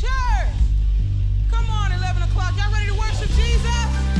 church. Come on, 11 o'clock. Y'all ready to worship Jesus?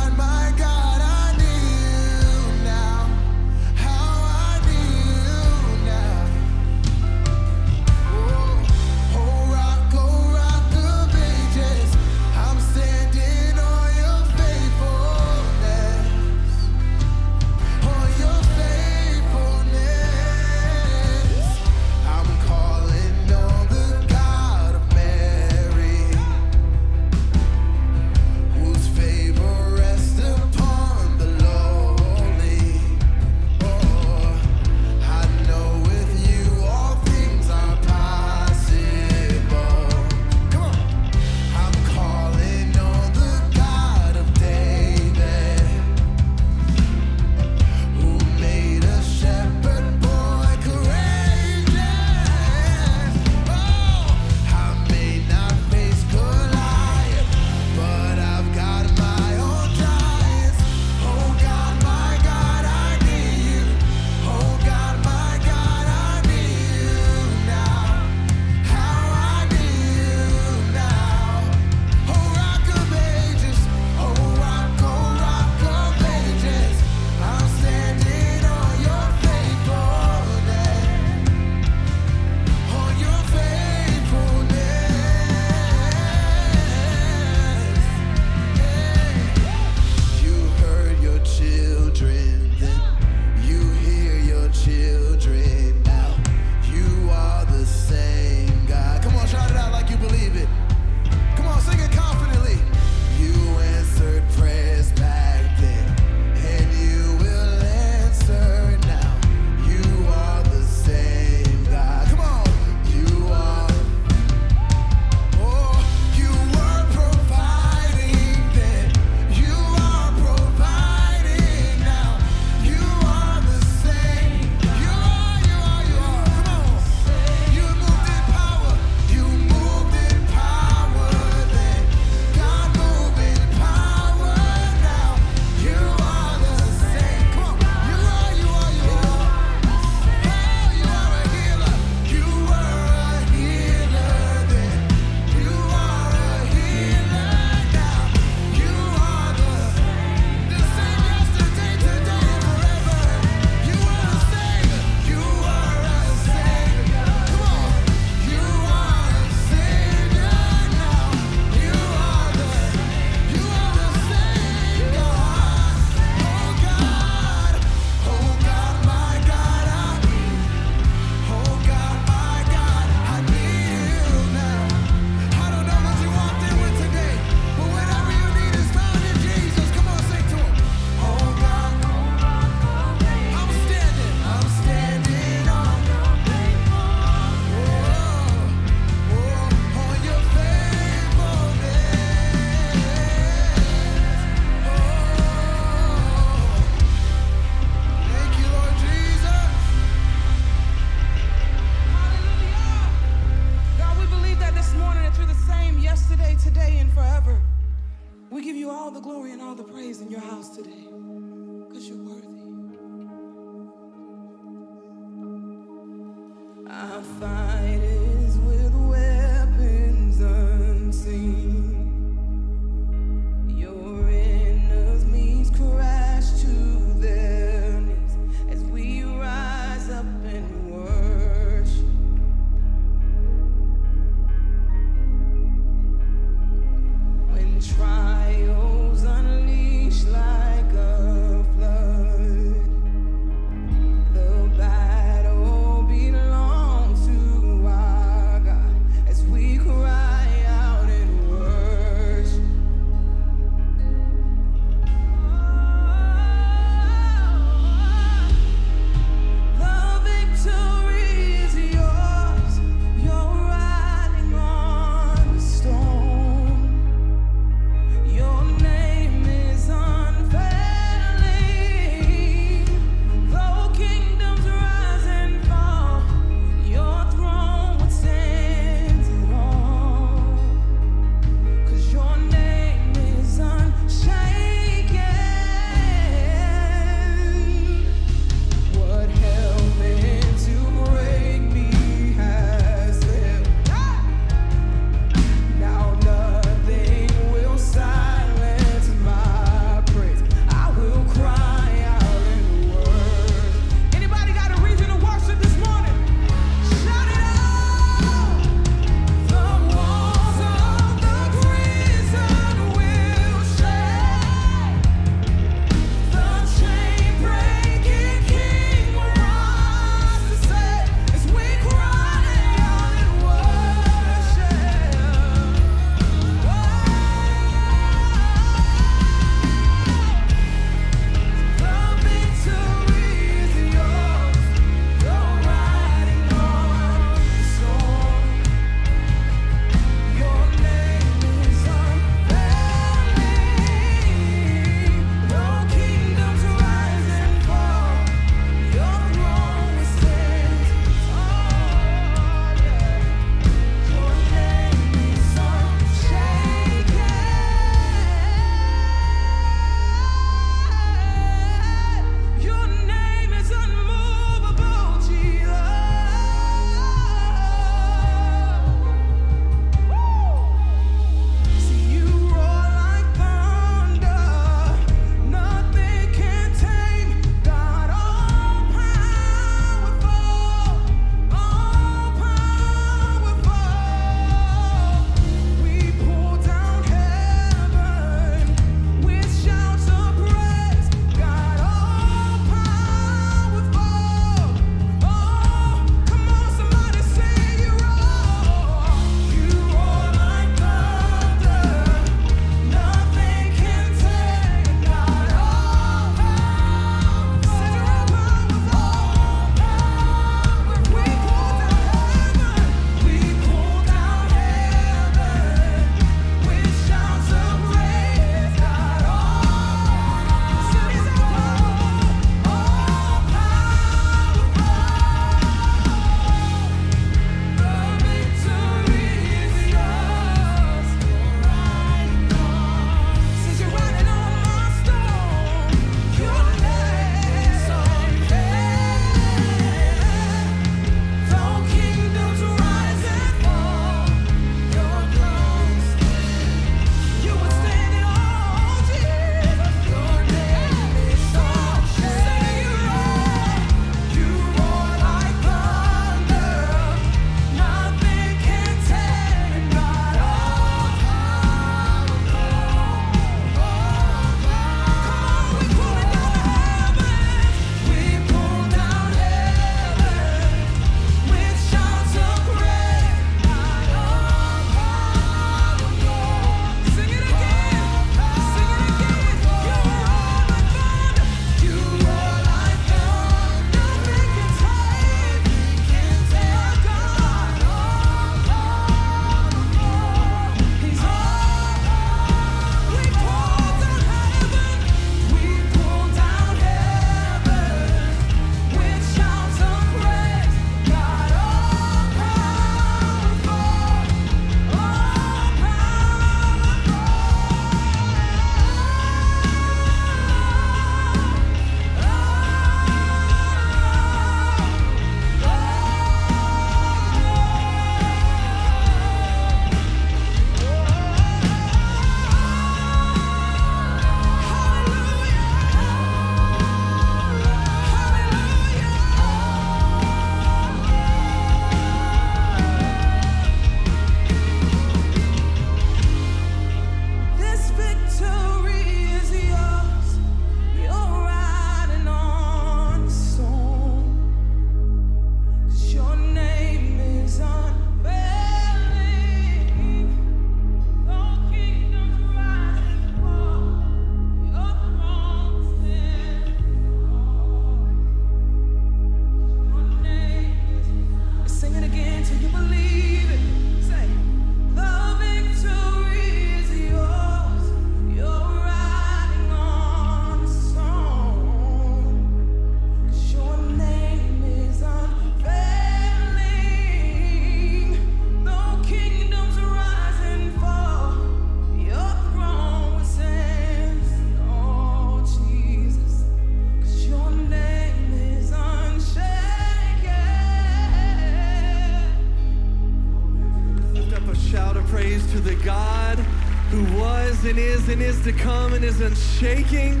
Unshaking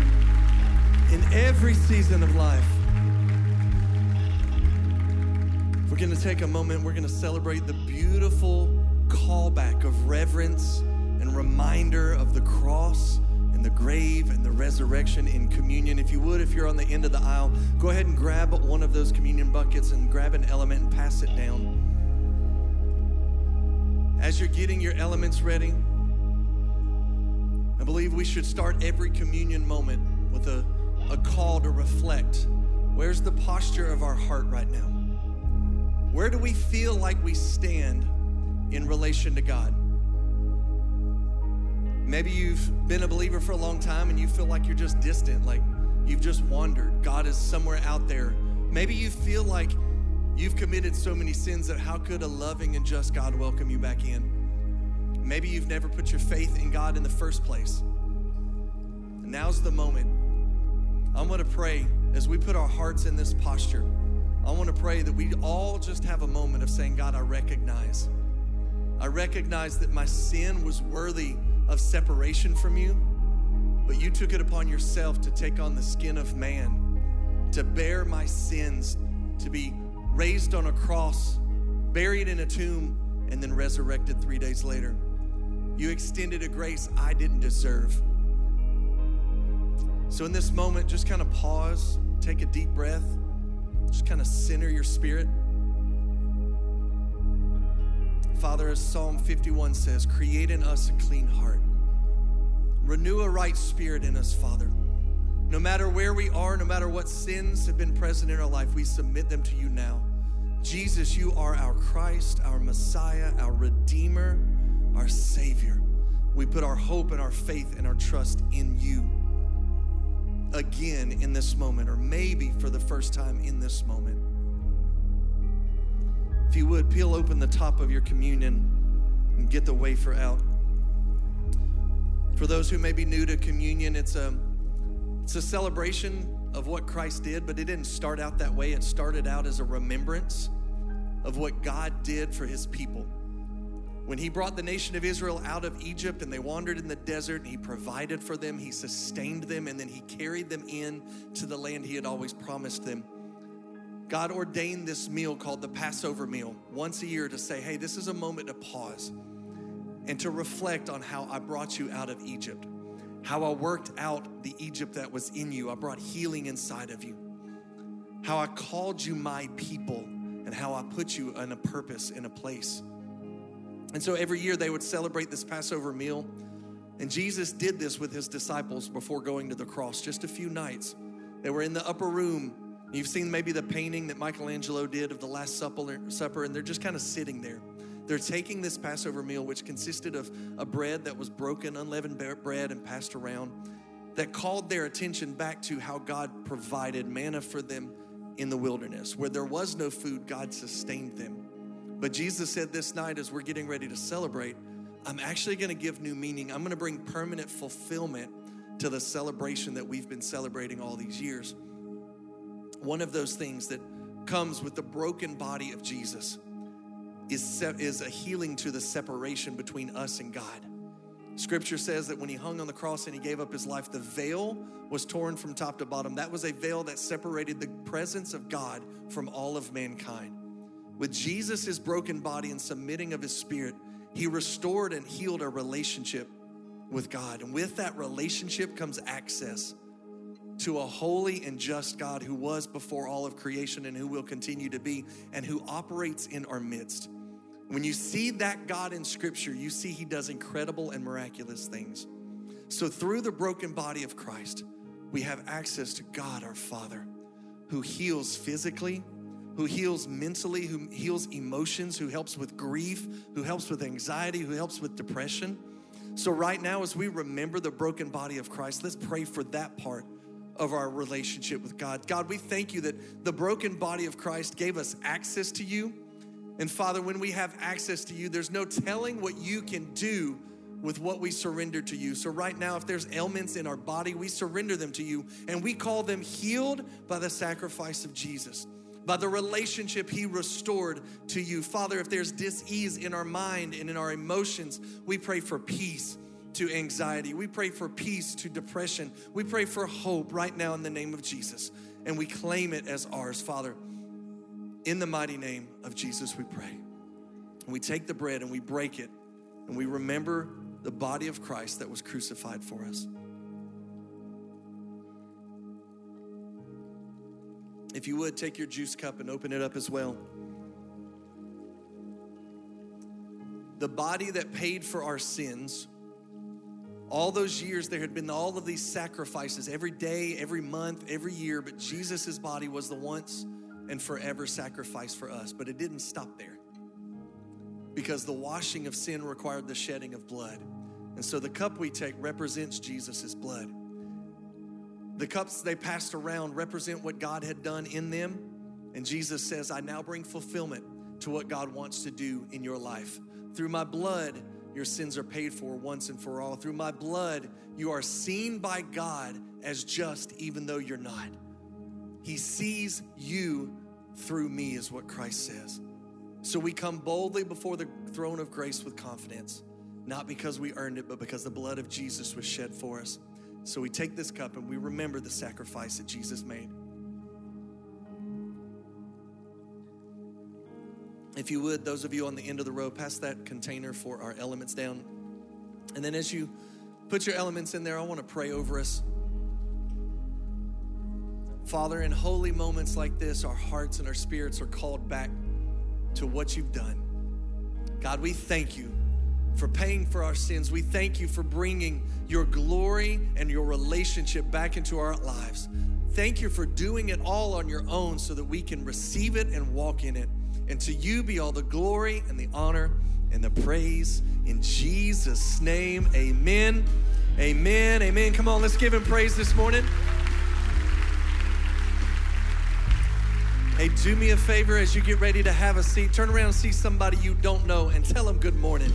in every season of life. We're going to take a moment, we're going to celebrate the beautiful callback of reverence and reminder of the cross and the grave and the resurrection in communion. If you would, if you're on the end of the aisle, go ahead and grab one of those communion buckets and grab an element and pass it down. As you're getting your elements ready, I believe we should start every communion moment with a, a call to reflect. Where's the posture of our heart right now? Where do we feel like we stand in relation to God? Maybe you've been a believer for a long time and you feel like you're just distant, like you've just wandered. God is somewhere out there. Maybe you feel like you've committed so many sins that how could a loving and just God welcome you back in? Maybe you've never put your faith in God in the first place. Now's the moment. I'm going to pray as we put our hearts in this posture. I want to pray that we all just have a moment of saying, God, I recognize. I recognize that my sin was worthy of separation from you, but you took it upon yourself to take on the skin of man, to bear my sins, to be raised on a cross, buried in a tomb, and then resurrected three days later. You extended a grace I didn't deserve. So, in this moment, just kind of pause, take a deep breath, just kind of center your spirit. Father, as Psalm 51 says, create in us a clean heart. Renew a right spirit in us, Father. No matter where we are, no matter what sins have been present in our life, we submit them to you now. Jesus, you are our Christ, our Messiah, our Redeemer, our Savior. We put our hope and our faith and our trust in you again in this moment, or maybe for the first time in this moment. If you would, peel open the top of your communion and get the wafer out. For those who may be new to communion, it's a, it's a celebration of what Christ did, but it didn't start out that way. It started out as a remembrance of what God did for his people. When he brought the nation of Israel out of Egypt and they wandered in the desert, and he provided for them, he sustained them, and then he carried them in to the land he had always promised them. God ordained this meal called the Passover meal once a year to say, hey, this is a moment to pause and to reflect on how I brought you out of Egypt, how I worked out the Egypt that was in you. I brought healing inside of you, how I called you my people, and how I put you in a purpose, in a place. And so every year they would celebrate this Passover meal. And Jesus did this with his disciples before going to the cross, just a few nights. They were in the upper room. You've seen maybe the painting that Michelangelo did of the Last Supper, and they're just kind of sitting there. They're taking this Passover meal, which consisted of a bread that was broken, unleavened bread, and passed around, that called their attention back to how God provided manna for them in the wilderness. Where there was no food, God sustained them. But Jesus said this night, as we're getting ready to celebrate, I'm actually going to give new meaning. I'm going to bring permanent fulfillment to the celebration that we've been celebrating all these years. One of those things that comes with the broken body of Jesus is, se- is a healing to the separation between us and God. Scripture says that when he hung on the cross and he gave up his life, the veil was torn from top to bottom. That was a veil that separated the presence of God from all of mankind. With Jesus, broken body, and submitting of his spirit, he restored and healed a relationship with God. And with that relationship comes access to a holy and just God who was before all of creation and who will continue to be and who operates in our midst. When you see that God in Scripture, you see He does incredible and miraculous things. So, through the broken body of Christ, we have access to God our Father, who heals physically, who heals mentally, who heals emotions, who helps with grief, who helps with anxiety, who helps with depression. So, right now, as we remember the broken body of Christ, let's pray for that part of our relationship with God. God, we thank you that the broken body of Christ gave us access to you. And Father, when we have access to you, there's no telling what you can do with what we surrender to you. So, right now, if there's ailments in our body, we surrender them to you and we call them healed by the sacrifice of Jesus. By the relationship He restored to you. Father, if there's dis-ease in our mind and in our emotions, we pray for peace to anxiety. We pray for peace to depression. We pray for hope right now in the name of Jesus. And we claim it as ours, Father. In the mighty name of Jesus, we pray. And we take the bread and we break it and we remember the body of Christ that was crucified for us. If you would, take your juice cup and open it up as well. The body that paid for our sins, all those years there had been all of these sacrifices every day, every month, every year, but Jesus' body was the once and forever sacrifice for us. But it didn't stop there because the washing of sin required the shedding of blood. And so the cup we take represents Jesus' blood. The cups they passed around represent what God had done in them. And Jesus says, I now bring fulfillment to what God wants to do in your life. Through my blood, your sins are paid for once and for all. Through my blood, you are seen by God as just, even though you're not. He sees you through me, is what Christ says. So we come boldly before the throne of grace with confidence, not because we earned it, but because the blood of Jesus was shed for us. So we take this cup and we remember the sacrifice that Jesus made. If you would, those of you on the end of the row, pass that container for our elements down. And then as you put your elements in there, I want to pray over us. Father, in holy moments like this, our hearts and our spirits are called back to what you've done. God, we thank you for paying for our sins. We thank you for bringing your glory and your relationship back into our lives. Thank you for doing it all on your own so that we can receive it and walk in it. And to you be all the glory and the honor and the praise. In Jesus' name, amen. Amen. Amen. Come on, let's give him praise this morning. Hey, do me a favor as you get ready to have a seat. Turn around and see somebody you don't know and tell them good morning.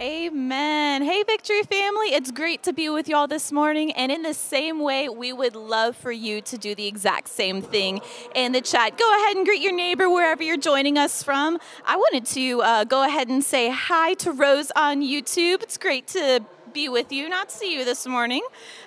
Amen. Hey, Victory family. It's great to be with y'all this morning. And in the same way, we would love for you to do the exact same thing in the chat. Go ahead and greet your neighbor wherever you're joining us from. I wanted to uh, go ahead and say hi to Rose on YouTube. It's great to be with you, not see you this morning.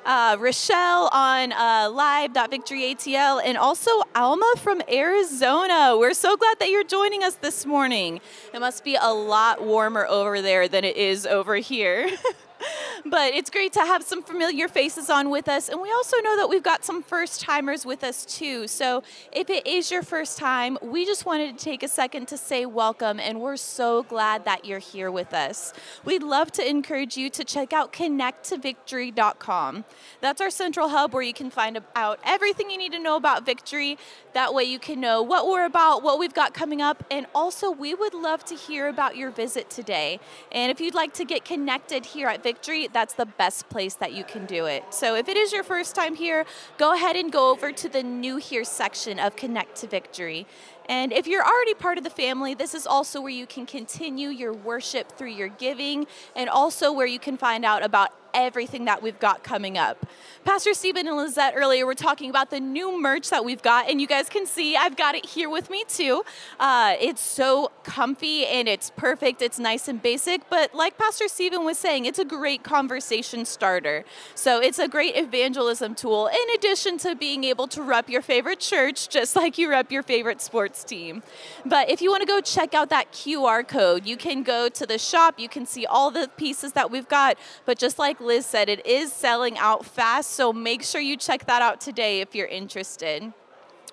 Uh, Rochelle on uh, live.victoryatl, and also Alma from Arizona. We're so glad that you're joining us this morning. It must be a lot warmer over there than it is over here. but it's great to have some familiar faces on with us. And we also know that we've got some first timers with us too. So if it is your first time, we just wanted to take a second to say welcome. And we're so glad that you're here with us. We'd love to encourage you to check out connecttovictory.com. That's our central hub where you can find out everything you need to know about Victory. That way you can know what we're about, what we've got coming up. And also, we would love to hear about your visit today. And if you'd like to get connected here at Victory, that's the best place that you can do it. So if it is your first time here, go ahead and go over to the new here section of Connect to Victory. And if you're already part of the family, this is also where you can continue your worship through your giving and also where you can find out about everything that we've got coming up. Pastor Stephen and Lizette earlier were talking about the new merch that we've got, and you guys can see I've got it here with me too. Uh, it's so comfy and it's perfect. It's nice and basic, but like Pastor Stephen was saying, it's a great conversation starter. So it's a great evangelism tool in addition to being able to rep your favorite church just like you rep your favorite sports team. But if you want to go check out that QR code, you can go to the shop, you can see all the pieces that we've got, but just like Liz said, it is selling out fast, so make sure you check that out today if you're interested.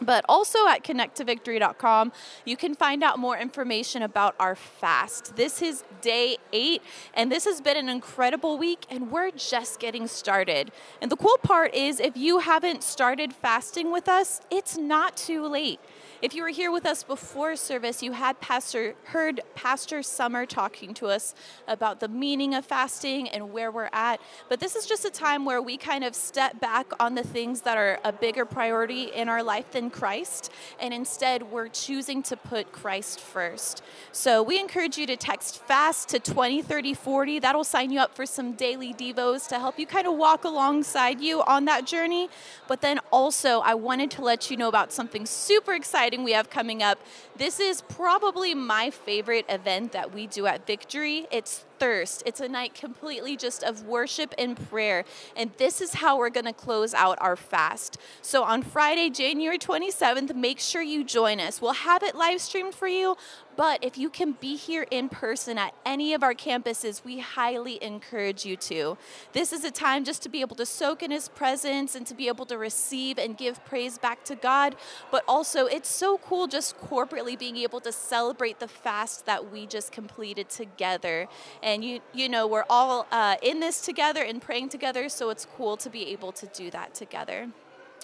But also at connecttovictory.com, you can find out more information about our fast. This is day eight, and this has been an incredible week, and we're just getting started. And the cool part is, if you haven't started fasting with us, it's not too late. If you were here with us before service, you had Pastor heard Pastor Summer talking to us about the meaning of fasting and where we're at. But this is just a time where we kind of step back on the things that are a bigger priority in our life than Christ, and instead we're choosing to put Christ first. So we encourage you to text FAST to 20, 30, 40. That'll sign you up for some daily Devos to help you kind of walk alongside you on that journey. But then also, I wanted to let you know about something super exciting we have coming up. This is probably my favorite event that we do at Victory. It's Thirst. It's a night completely just of worship and prayer. And this is how we're going to close out our fast. So on Friday, January 27th, make sure you join us. We'll have it live streamed for you, but if you can be here in person at any of our campuses, we highly encourage you to. This is a time just to be able to soak in His presence and to be able to receive and give praise back to God. But also, it's so cool just corporately being able to celebrate the fast that we just completed together. And you, you know, we're all uh, in this together and praying together, so it's cool to be able to do that together.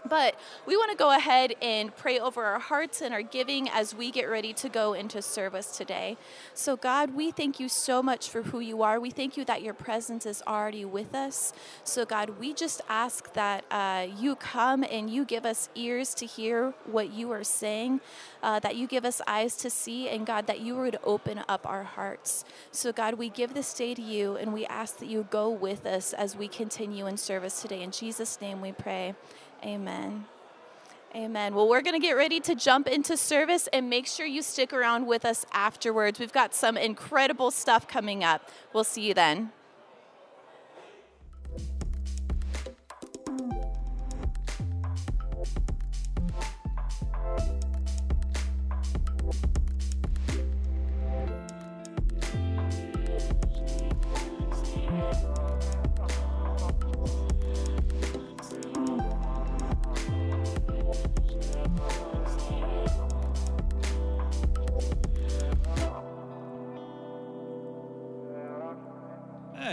But we want to go ahead and pray over our hearts and our giving as we get ready to go into service today. So, God, we thank you so much for who you are. We thank you that your presence is already with us. So, God, we just ask that uh, you come and you give us ears to hear what you are saying, uh, that you give us eyes to see, and God, that you would open up our hearts. So, God, we give this day to you and we ask that you go with us as we continue in service today. In Jesus' name we pray. Amen. Amen. Well, we're going to get ready to jump into service and make sure you stick around with us afterwards. We've got some incredible stuff coming up. We'll see you then.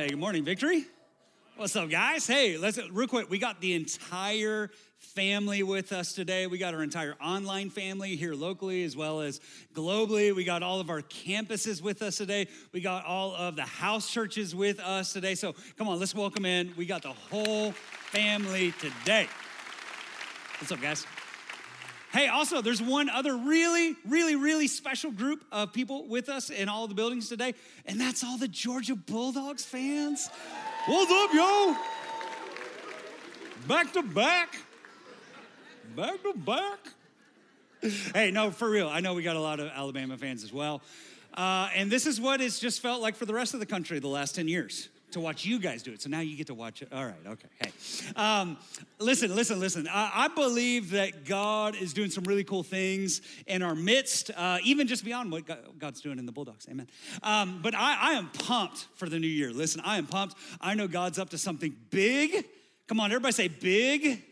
Good morning, Victory. What's up, guys? Hey, let's real quick. We got the entire family with us today. We got our entire online family here locally as well as globally. We got all of our campuses with us today. We got all of the house churches with us today. So come on, let's welcome in. We got the whole family today. What's up, guys? Hey, also, there's one other really, really, really special group of people with us in all the buildings today, and that's all the Georgia Bulldogs fans. What's up, yo? Back to back. Back to back. Hey, no, for real. I know we got a lot of Alabama fans as well. Uh, and this is what it's just felt like for the rest of the country the last 10 years to watch you guys do it. So now you get to watch it. All right, okay. Hey, um, listen, listen, listen. I, I, believe that God is doing some really cool things in our midst, uh, even just beyond what God's doing in the Bulldogs. Amen. Um, but I, I am pumped for the new year. Listen, I am pumped. I know God's up to something big. Come on, everybody say big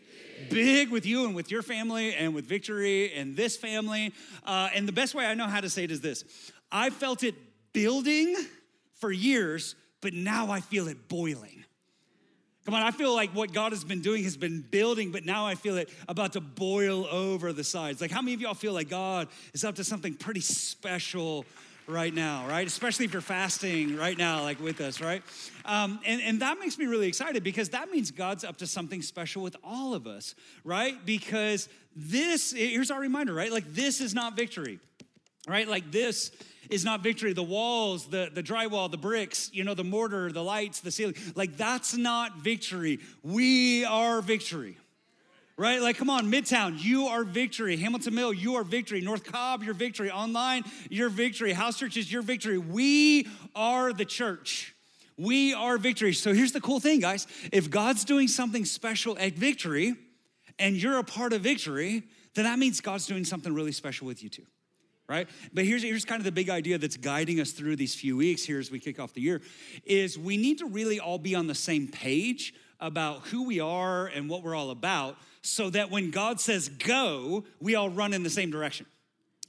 big with you and with your family and with victory and this family. Uh, and the best way I know how to say it is this I felt it building for years, but now I feel it boiling. Come on, I feel like what God has been doing has been building, but now I feel it about to boil over the sides. Like, how many of y'all feel like God is up to something pretty special right now, right? Especially if you're fasting right now, like with us, right? Um, and, and that makes me really excited because that means God's up to something special with all of us, right? Because this, here's our reminder, right? Like, this is not victory, right? Like, this is not victory. The walls, the, the drywall, the bricks, you know, the mortar, the lights, the ceiling. Like, that's not victory. We are victory. Right? Like, come on, Midtown, you are victory. Hamilton Mill, you are victory. North Cobb, your victory. Online, your victory. House churches, your victory. We are the church. We are victory. So here's the cool thing, guys. If God's doing something special at victory and you're a part of victory, then that means God's doing something really special with you too right? But here's, here's kind of the big idea that's guiding us through these few weeks here as we kick off the year is we need to really all be on the same page about who we are and what we're all about so that when God says go, we all run in the same direction.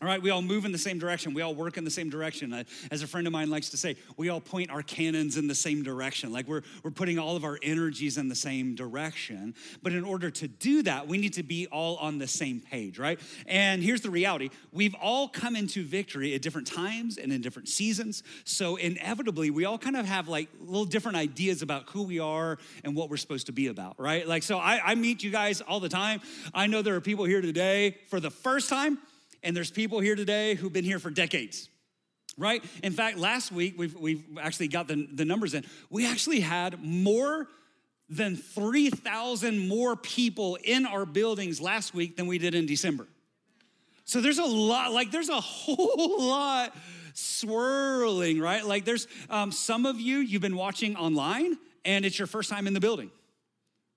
All right, we all move in the same direction. We all work in the same direction. As a friend of mine likes to say, we all point our cannons in the same direction. Like we're, we're putting all of our energies in the same direction. But in order to do that, we need to be all on the same page, right? And here's the reality we've all come into victory at different times and in different seasons. So inevitably, we all kind of have like little different ideas about who we are and what we're supposed to be about, right? Like, so I, I meet you guys all the time. I know there are people here today for the first time and there's people here today who've been here for decades right? In fact last week we've, we've actually got the, the numbers in. We actually had more than 3000 more people in our buildings last week than we did in december. So there's a lot like there's a whole lot swirling right? Like there's um, some of you you've been watching online and it's your first time in the building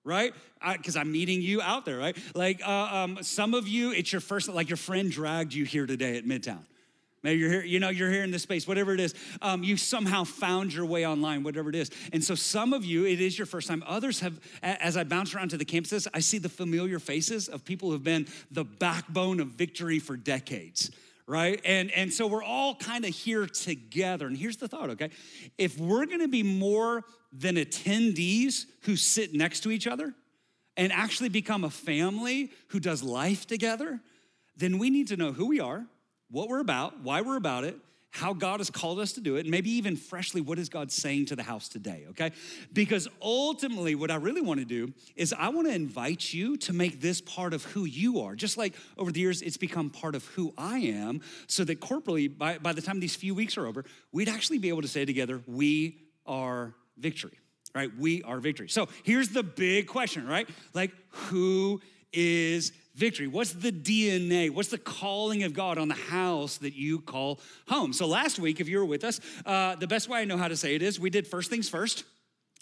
right? Because I'm meeting you out there, right? Like uh, um, some of you, it's your first, like your friend dragged you here today at Midtown. Maybe you're here, you know, you're here in this space, whatever it is. Um, you somehow found your way online, whatever it is. And so some of you, it is your first time. Others have, as I bounce around to the campuses, I see the familiar faces of people who've been the backbone of victory for decades right? And and so we're all kind of here together. And here's the thought, okay? If we're to be more than attendees who sit next to each other and actually become a family who does life together, then we need to know who we are, what we're about, why we're about it, how God has called us to do it, and maybe even freshly, what is God saying to the house today, okay? Because ultimately, what I really wanna do is I wanna invite you to make this part of who you are. Just like over the years, it's become part of who I am, so that corporately, by, by the time these few weeks are over, we'd actually be able to say together, we are victory, right? We are victory. So here's the big question, right? Like, who is victory? What's the DNA? What's the calling of God on the house that you call home? So last week, if you were with us, uh, the best way I know how to say it is we did first things first.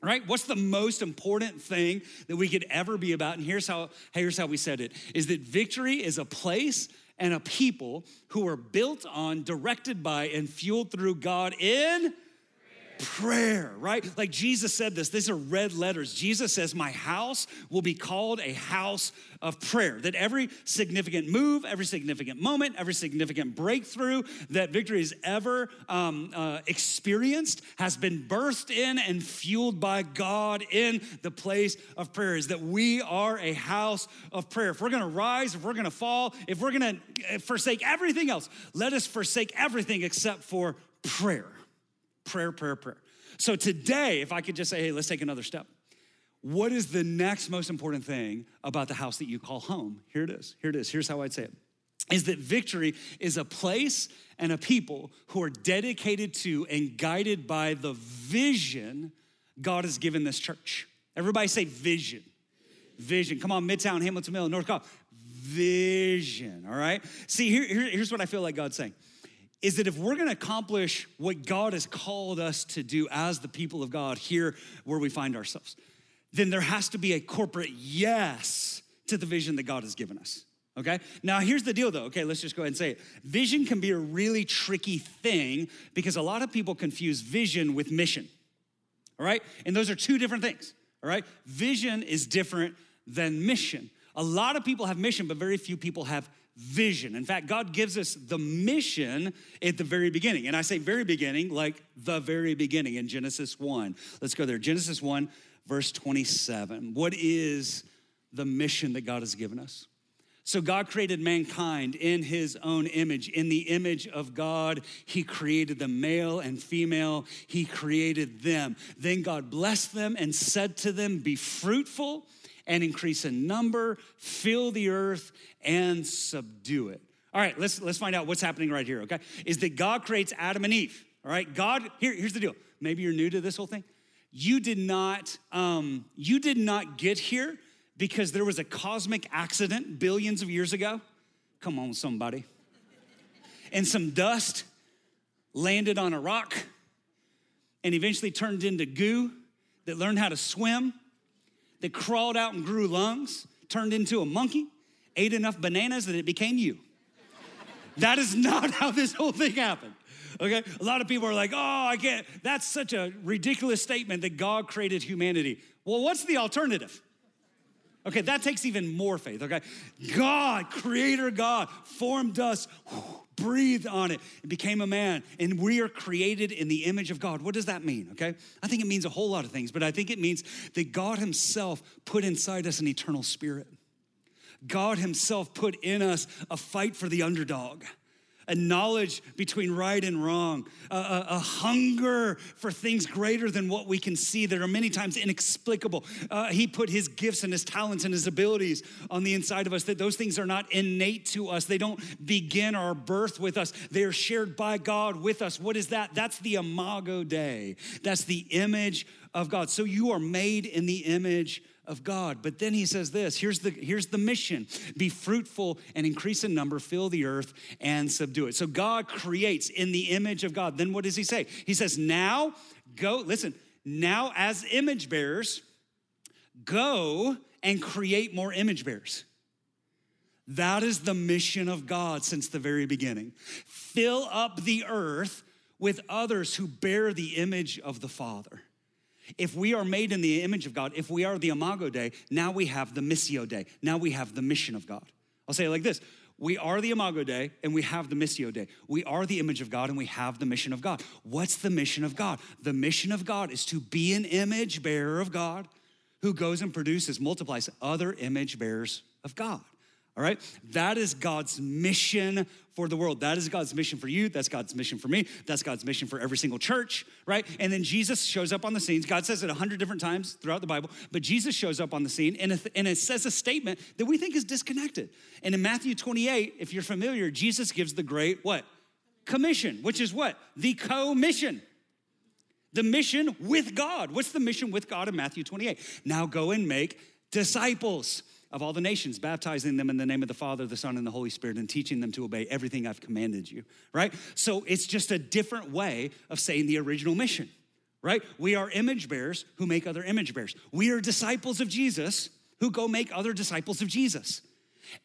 Right? What's the most important thing that we could ever be about? And here's how, here's how we said it is that victory is a place and a people who are built on, directed by, and fueled through God in prayer, right? Like Jesus said this, these are red letters. Jesus says, My house will be called a house of prayer. That every significant move, every significant moment, every significant breakthrough that victory has ever um, uh, experienced has been birthed in and fueled by God in the place of prayer. Is that we are a house of prayer. If we're gonna rise, if we're gonna fall, if we're gonna forsake everything else, let us forsake everything except for prayer prayer, prayer, prayer. So today, if I could just say, hey, let's take another step. What is the next most important thing about the house that you call home? Here it is. Here it is. Here's how I'd say it is that victory is a place and a people who are dedicated to and guided by the vision God has given this church. Everybody say vision. Vision. Come on, Midtown, Hamilton Mill, North Cobb. Vision, all right? See, here, here- here's what I feel like God's saying is that if we're gonna accomplish what God has called us to do as the people of God here where we find ourselves, then there has to be a corporate yes to the vision that God has given us. Okay? Now, here's the deal though. Okay, let's just go ahead and say it. Vision can be a really tricky thing because a lot of people confuse vision with mission. All right? And those are two different things. All right? Vision is different than mission. A lot of people have mission, but very few people have vision. In fact, God gives us the mission at the very beginning. And I say very beginning, like the very beginning in Genesis 1. Let's go there. Genesis 1, verse 27. What is the mission that God has given us? So God created mankind in his own image. In the image of God, he created them, male and female. He created them. Then God blessed them and said to them, Be fruitful and increase in number, fill the earth and subdue it. All right, let's, let's find out what's happening right here, okay? Is that God creates Adam and Eve, all right? God, here, here's the deal. Maybe you're new to this whole thing. You did not, um, you did not get here because there was a cosmic accident billions of years ago. Come on, somebody. And some dust landed on a rock and eventually turned into goo that learned how to swim, that crawled out and grew lungs, turned into a monkey, ate enough bananas that it became you. That is not how this whole thing happened. Okay? A lot of people are like, oh, I can't. That's such a ridiculous statement that God created humanity. Well, what's the alternative? Okay, that takes even more faith, okay? God, creator God, formed us, breathed on it, and became a man, and we are created in the image of God. What does that mean, okay? I think it means a whole lot of things, but I think it means that God Himself put inside us an eternal spirit. God Himself put in us a fight for the underdog, a knowledge between right and wrong, a, a- a hunger for things greater than what we can see that are many times inexplicable. Uh, he put His gifts and His talents and His abilities on the inside of us, that those things are not innate to us. They don't begin our birth with us, they are shared by God with us. What is that? That's the Imago Dei, that's the image of God. So you are made in the image of God. But then he says this here's the, here's the mission be fruitful and increase in number, fill the earth and subdue it. So God creates in the image of God. Then what does he say? He says, Now go, listen, now as image bearers, go and create more image bearers. That is the mission of God since the very beginning. Fill up the earth with others who bear the image of the Father. If we are made in the image of God, if we are the Imago Dei, now we have the Missio Dei. Now we have the mission of God. I'll say it like this We are the Imago Dei and we have the Missio Dei. We are the image of God and we have the mission of God. What's the mission of God? The mission of God is to be an image bearer of God who goes and produces, multiplies other image bearers of God. All right? That is God's mission for the world. That is God's mission for you. That's God's mission for me. That's God's mission for every single church, right? And then Jesus shows up on the scene. God says it a hundred different times throughout the Bible, but Jesus shows up on the scene and and it says a statement that we think is disconnected. And in Matthew 28, if you're familiar, Jesus gives the great what? Commission, which is what? The co-mission. The mission with God. What's the mission with God in Matthew 28? Now go and make disciples of all the nations, baptizing them in the name of the Father, the Son, and the Holy Spirit, and teaching them to obey everything I've commanded you, right? So it's just a different way of saying the original mission, right? We are image bearers who make other image bearers. We are disciples of Jesus who go make other disciples of Jesus.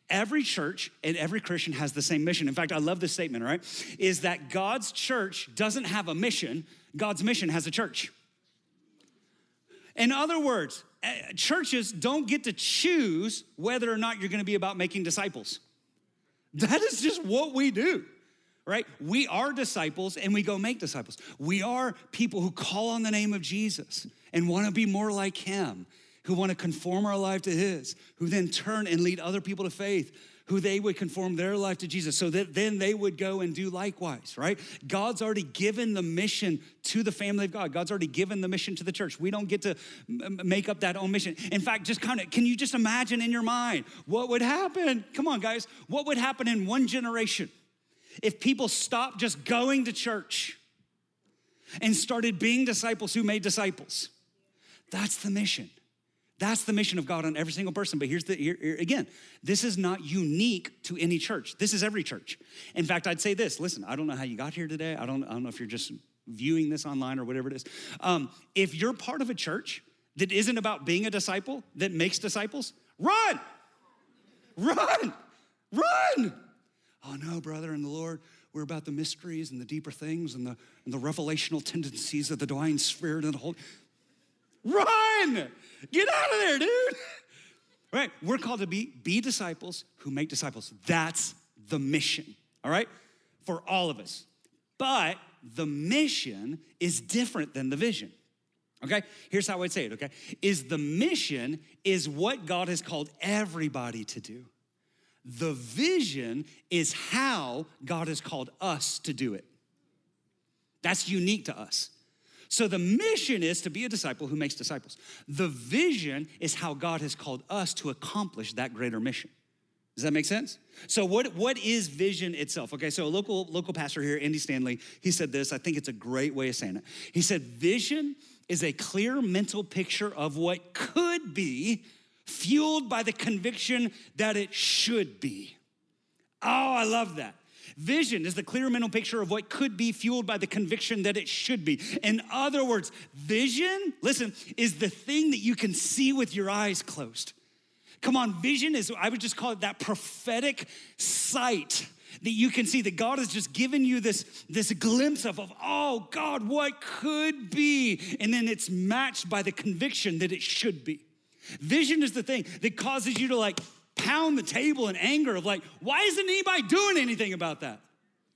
Every church and every Christian has the same mission. In fact, I love this statement, right? Is that God's church doesn't have a mission, God's mission has a church. In other words, Uh, churches don't get to choose whether or not you're gonna be about making disciples. That is just what we do, right? We are disciples and we go make disciples. We are people who call on the name of Jesus and wanna be more like him, who wanna conform our life to his, who then turn and lead other people to faith, who they would conform their life to Jesus so that then they would go and do likewise, right? God's already given the mission to the family of God. God's already given the mission to the church. We don't get to make up that own mission. In fact, just kind of, can you just imagine in your mind what would happen? Come on, guys. What would happen in one generation if people stopped just going to church and started being disciples who made disciples? That's the mission. That's the mission of God on every single person. But here's the here, here- again, this is not unique to any church. This is every church. In fact, I'd say this. Listen, I don't know how you got here today. I don't, I don't know if you're just viewing this online or whatever it is. Um, if you're part of a church that isn't about being a disciple, that makes disciples, run, run, run. Oh no, brother in the Lord, we're about the mysteries and the deeper things and the, and the revelational tendencies of the divine spirit and the whole. Run! Get out of there, dude. Right? We're called to be be disciples who make disciples. That's the mission. All right? For all of us. But the mission is different than the vision. Okay? Here's how I'd say it, okay? Is the mission is what God has called everybody to do. The vision is how God has called us to do it. That's unique to us. So the mission is to be a disciple who makes disciples. The vision is how God has called us to accomplish that greater mission. Does that make sense? So what, what is vision itself? Okay, so a local, local pastor here, Andy Stanley, he said this. I think it's a great way of saying it. He said, vision is a clear mental picture of what could be fueled by the conviction that it should be. Oh, I love that. Vision is the clear mental picture of what could be fueled by the conviction that it should be. In other words, vision, listen, is the thing that you can see with your eyes closed. Come on, vision is, I would just call it that prophetic sight that you can see that God has just given you this, this glimpse of, of, oh God, what could be? And then it's matched by the conviction that it should be. Vision is the thing that causes you to like pound the table in anger of like, why isn't anybody doing anything about that?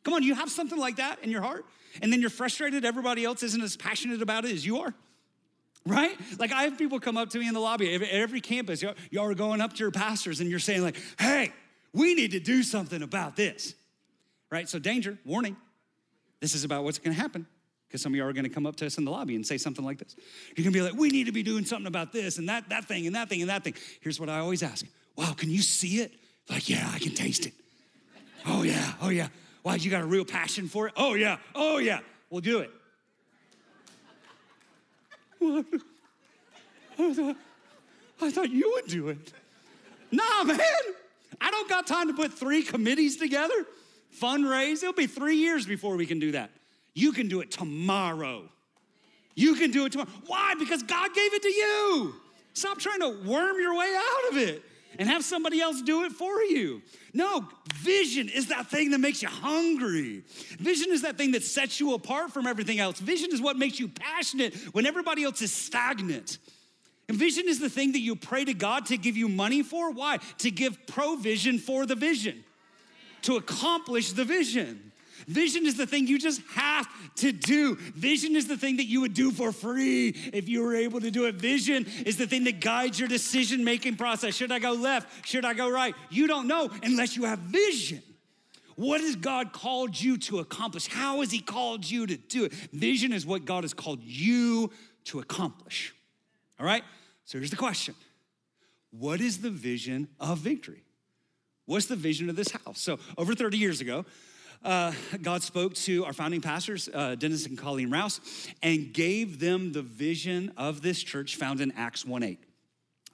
Come on, you have something like that in your heart, and then you're frustrated everybody else isn't as passionate about it as you are. Right? Like I have people come up to me in the lobby at every campus. Y'all, are going up to your pastors and you're saying like, "Hey, we need to do something about this." Right? So danger, warning. This is about what's going to happen because some of y'all are going to come up to us in the lobby and say something like this. You're going to be like, "We need to be doing something about this and that that thing and that thing and that thing." Here's what I always ask. Wow, can you see it? Like, yeah, I can taste it. Oh yeah, oh yeah. Why, you got a real passion for it? Oh yeah, oh yeah. We'll do it. What? I thought, I thought you would do it. Nah, man. I don't got time to put three committees together, fundraise. It'll be three years before we can do that. You can do it tomorrow. You can do it tomorrow. Why? Because God gave it to you. Stop trying to worm your way out of it and have somebody else do it for you. No, vision is that thing that makes you hungry. Vision is that thing that sets you apart from everything else. Vision is what makes you passionate when everybody else is stagnant. And vision is the thing that you pray to God to give you money for. Why? To give provision for the vision, to accomplish the vision. Vision is the thing you just have to do. Vision is the thing that you would do for free if you were able to do it. Vision is the thing that guides your decision making process. Should I go left? Should I go right? You don't know unless you have vision. What has God called you to accomplish? How has He called you to do it? Vision is what God has called you to accomplish. All right? So here's the question What is the vision of victory? What's the vision of this house? So, over 30 years ago, uh, God spoke to our founding pastors, uh, Dennis and Colleen Rouse, and gave them the vision of this church found in Acts 1 8.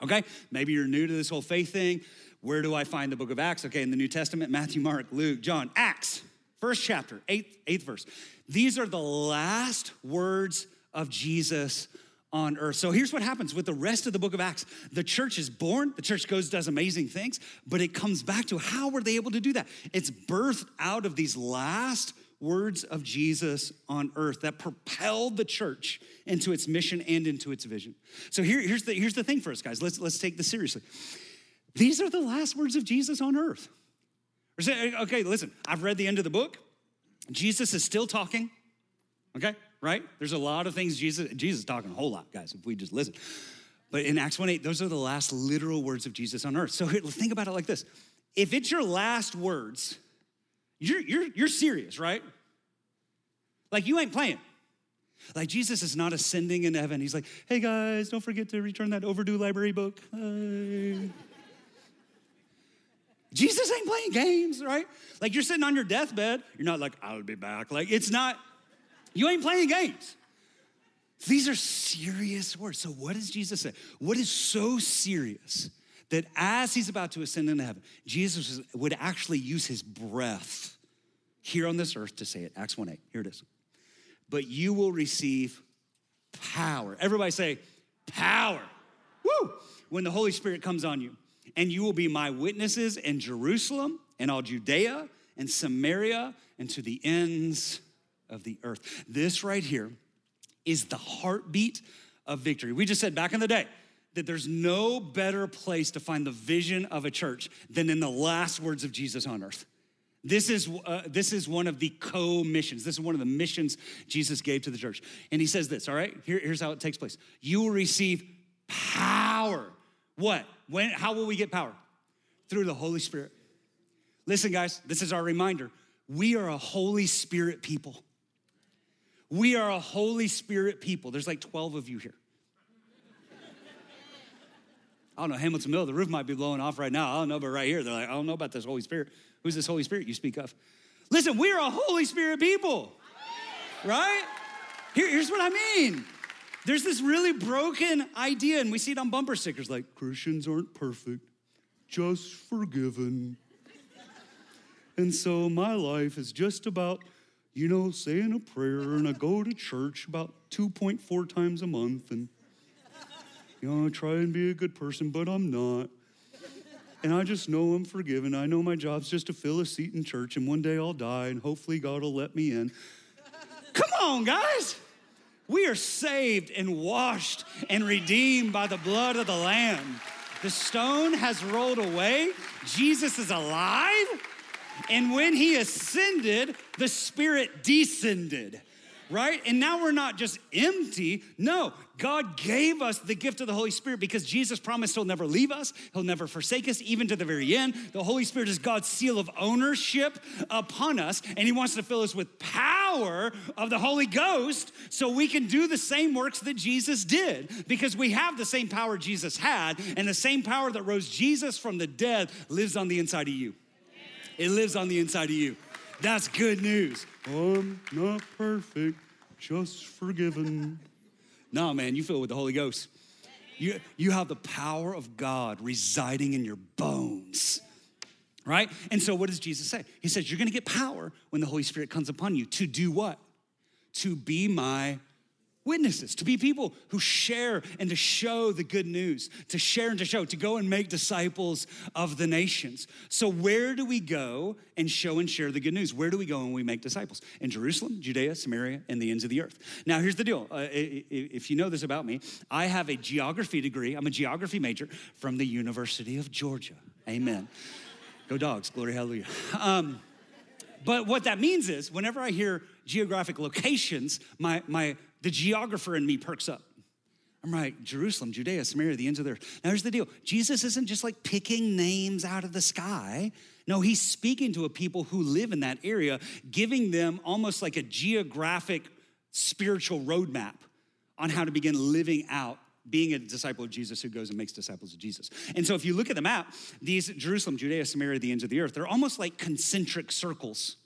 Okay, maybe you're new to this whole faith thing. Where do I find the book of Acts? Okay, in the New Testament, Matthew, Mark, Luke, John, Acts, first chapter, eighth, eighth verse. These are the last words of Jesus on earth. So here's what happens with the rest of the book of Acts. The church is born, the church goes, does amazing things, but it comes back to how were they able to do that? It's birthed out of these last words of Jesus on earth that propelled the church into its mission and into its vision. So here, here's, the, here's the thing for us, guys. Let's, let's take this seriously. These are the last words of Jesus on earth. Okay, listen, I've read the end of the book. Jesus is still talking. Okay, right? There's a lot of things Jesus, Jesus is talking a whole lot, guys, if we just listen. But in Acts 1 8, those are the last literal words of Jesus on earth. So think about it like this. If it's your last words, you're, you're, you're serious, right? Like you ain't playing. Like Jesus is not ascending in heaven. He's like, hey guys, don't forget to return that overdue library book. Jesus ain't playing games, right? Like you're sitting on your deathbed, you're not like, I'll be back. Like it's not, you ain't playing games. These are serious words. So, what does Jesus say? What is so serious that as he's about to ascend into heaven, Jesus would actually use his breath here on this earth to say it? Acts 1 8. Here it is. But you will receive power. Everybody say, power. Woo! When the Holy Spirit comes on you, and you will be my witnesses in Jerusalem and all Judea and Samaria and to the ends of the earth. This right here is the heartbeat of victory. We just said back in the day that there's no better place to find the vision of a church than in the last words of Jesus on earth. This is, uh, this is one of the co missions. This is one of the missions Jesus gave to the church. And he says this, all right? Here, here's how it takes place you will receive power. What? When, how will we get power? Through the Holy Spirit. Listen, guys, this is our reminder. We are a Holy Spirit people. We are a Holy Spirit people. There's like 12 of you here. I don't know, Hamilton Mill, the roof might be blowing off right now. I don't know, but right here, they're like, I don't know about this Holy Spirit. Who's this Holy Spirit you speak of? Listen, we're a Holy Spirit people, right? Here, here's what I mean. There's this really broken idea, and we see it on bumper stickers like Christians aren't perfect, just forgiven. And so my life is just about, you know, saying a prayer, and I go to church about 2.4 times a month, and, you know, I try and be a good person, but I'm not. And I just know I'm forgiven. I know my job's just to fill a seat in church, and one day I'll die, and hopefully God will let me in. Come on, guys. We are saved and washed and redeemed by the blood of the Lamb. The stone has rolled away. Jesus is alive. And when he ascended, the Spirit descended, right? And now we're not just empty. No, God gave us the gift of the Holy Spirit because Jesus promised he'll never leave us, he'll never forsake us, even to the very end. The Holy Spirit is God's seal of ownership upon us, and he wants to fill us with power of the Holy Ghost so we can do the same works that Jesus did because we have the same power Jesus had, and the same power that rose Jesus from the dead lives on the inside of you. It lives on the inside of you. That's good news. I'm not perfect, just forgiven. No, man, you fill with the Holy Ghost. You, you have the power of God residing in your bones. Right? And so, what does Jesus say? He says, You're gonna get power when the Holy Spirit comes upon you to do what? To be my witnesses, to be people who share and to show the good news, to share and to show, to go and make disciples of the nations. So, where do we go and show and share the good news? Where do we go and we make disciples? In Jerusalem, Judea, Samaria, and the ends of the earth. Now, here's the deal. Uh, if you know this about me, I have a geography degree. I'm a geography major from the University of Georgia. Amen. Go dogs, glory, hallelujah. Um, but what that means is whenever I hear geographic locations, my, my, the geographer in me perks up. I'm like, Jerusalem, Judea, Samaria, the ends of the earth. Now, here's the deal Jesus isn't just like picking names out of the sky. No, he's speaking to a people who live in that area, giving them almost like a geographic spiritual roadmap on how to begin living out being a disciple of Jesus who goes and makes disciples of Jesus. And so if you look at the map, these Jerusalem, Judea, Samaria, the ends of the earth, they're almost like concentric circles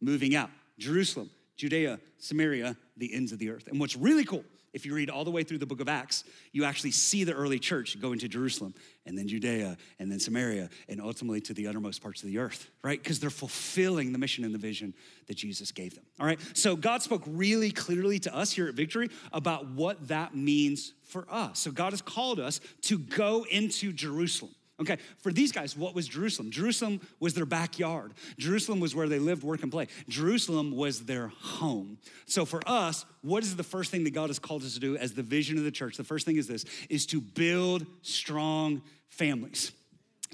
moving out. Jerusalem, Judea, Samaria, the ends of the earth. And what's really cool, if you read all the way through the book of Acts, you actually see the early church go into Jerusalem and then Judea and then Samaria and ultimately to the uttermost parts of the earth, right? Because they're fulfilling the mission and the vision that Jesus gave them, all right? So God spoke really clearly to us here at Victory about what that means for us. So God has called us to go into Jerusalem. Okay, for these guys, what was Jerusalem? Jerusalem was their backyard. Jerusalem was where they lived, work, and play. Jerusalem was their home. So for us, what is the first thing that God has called us to do as the vision of the church? The first thing is this is to build strong families.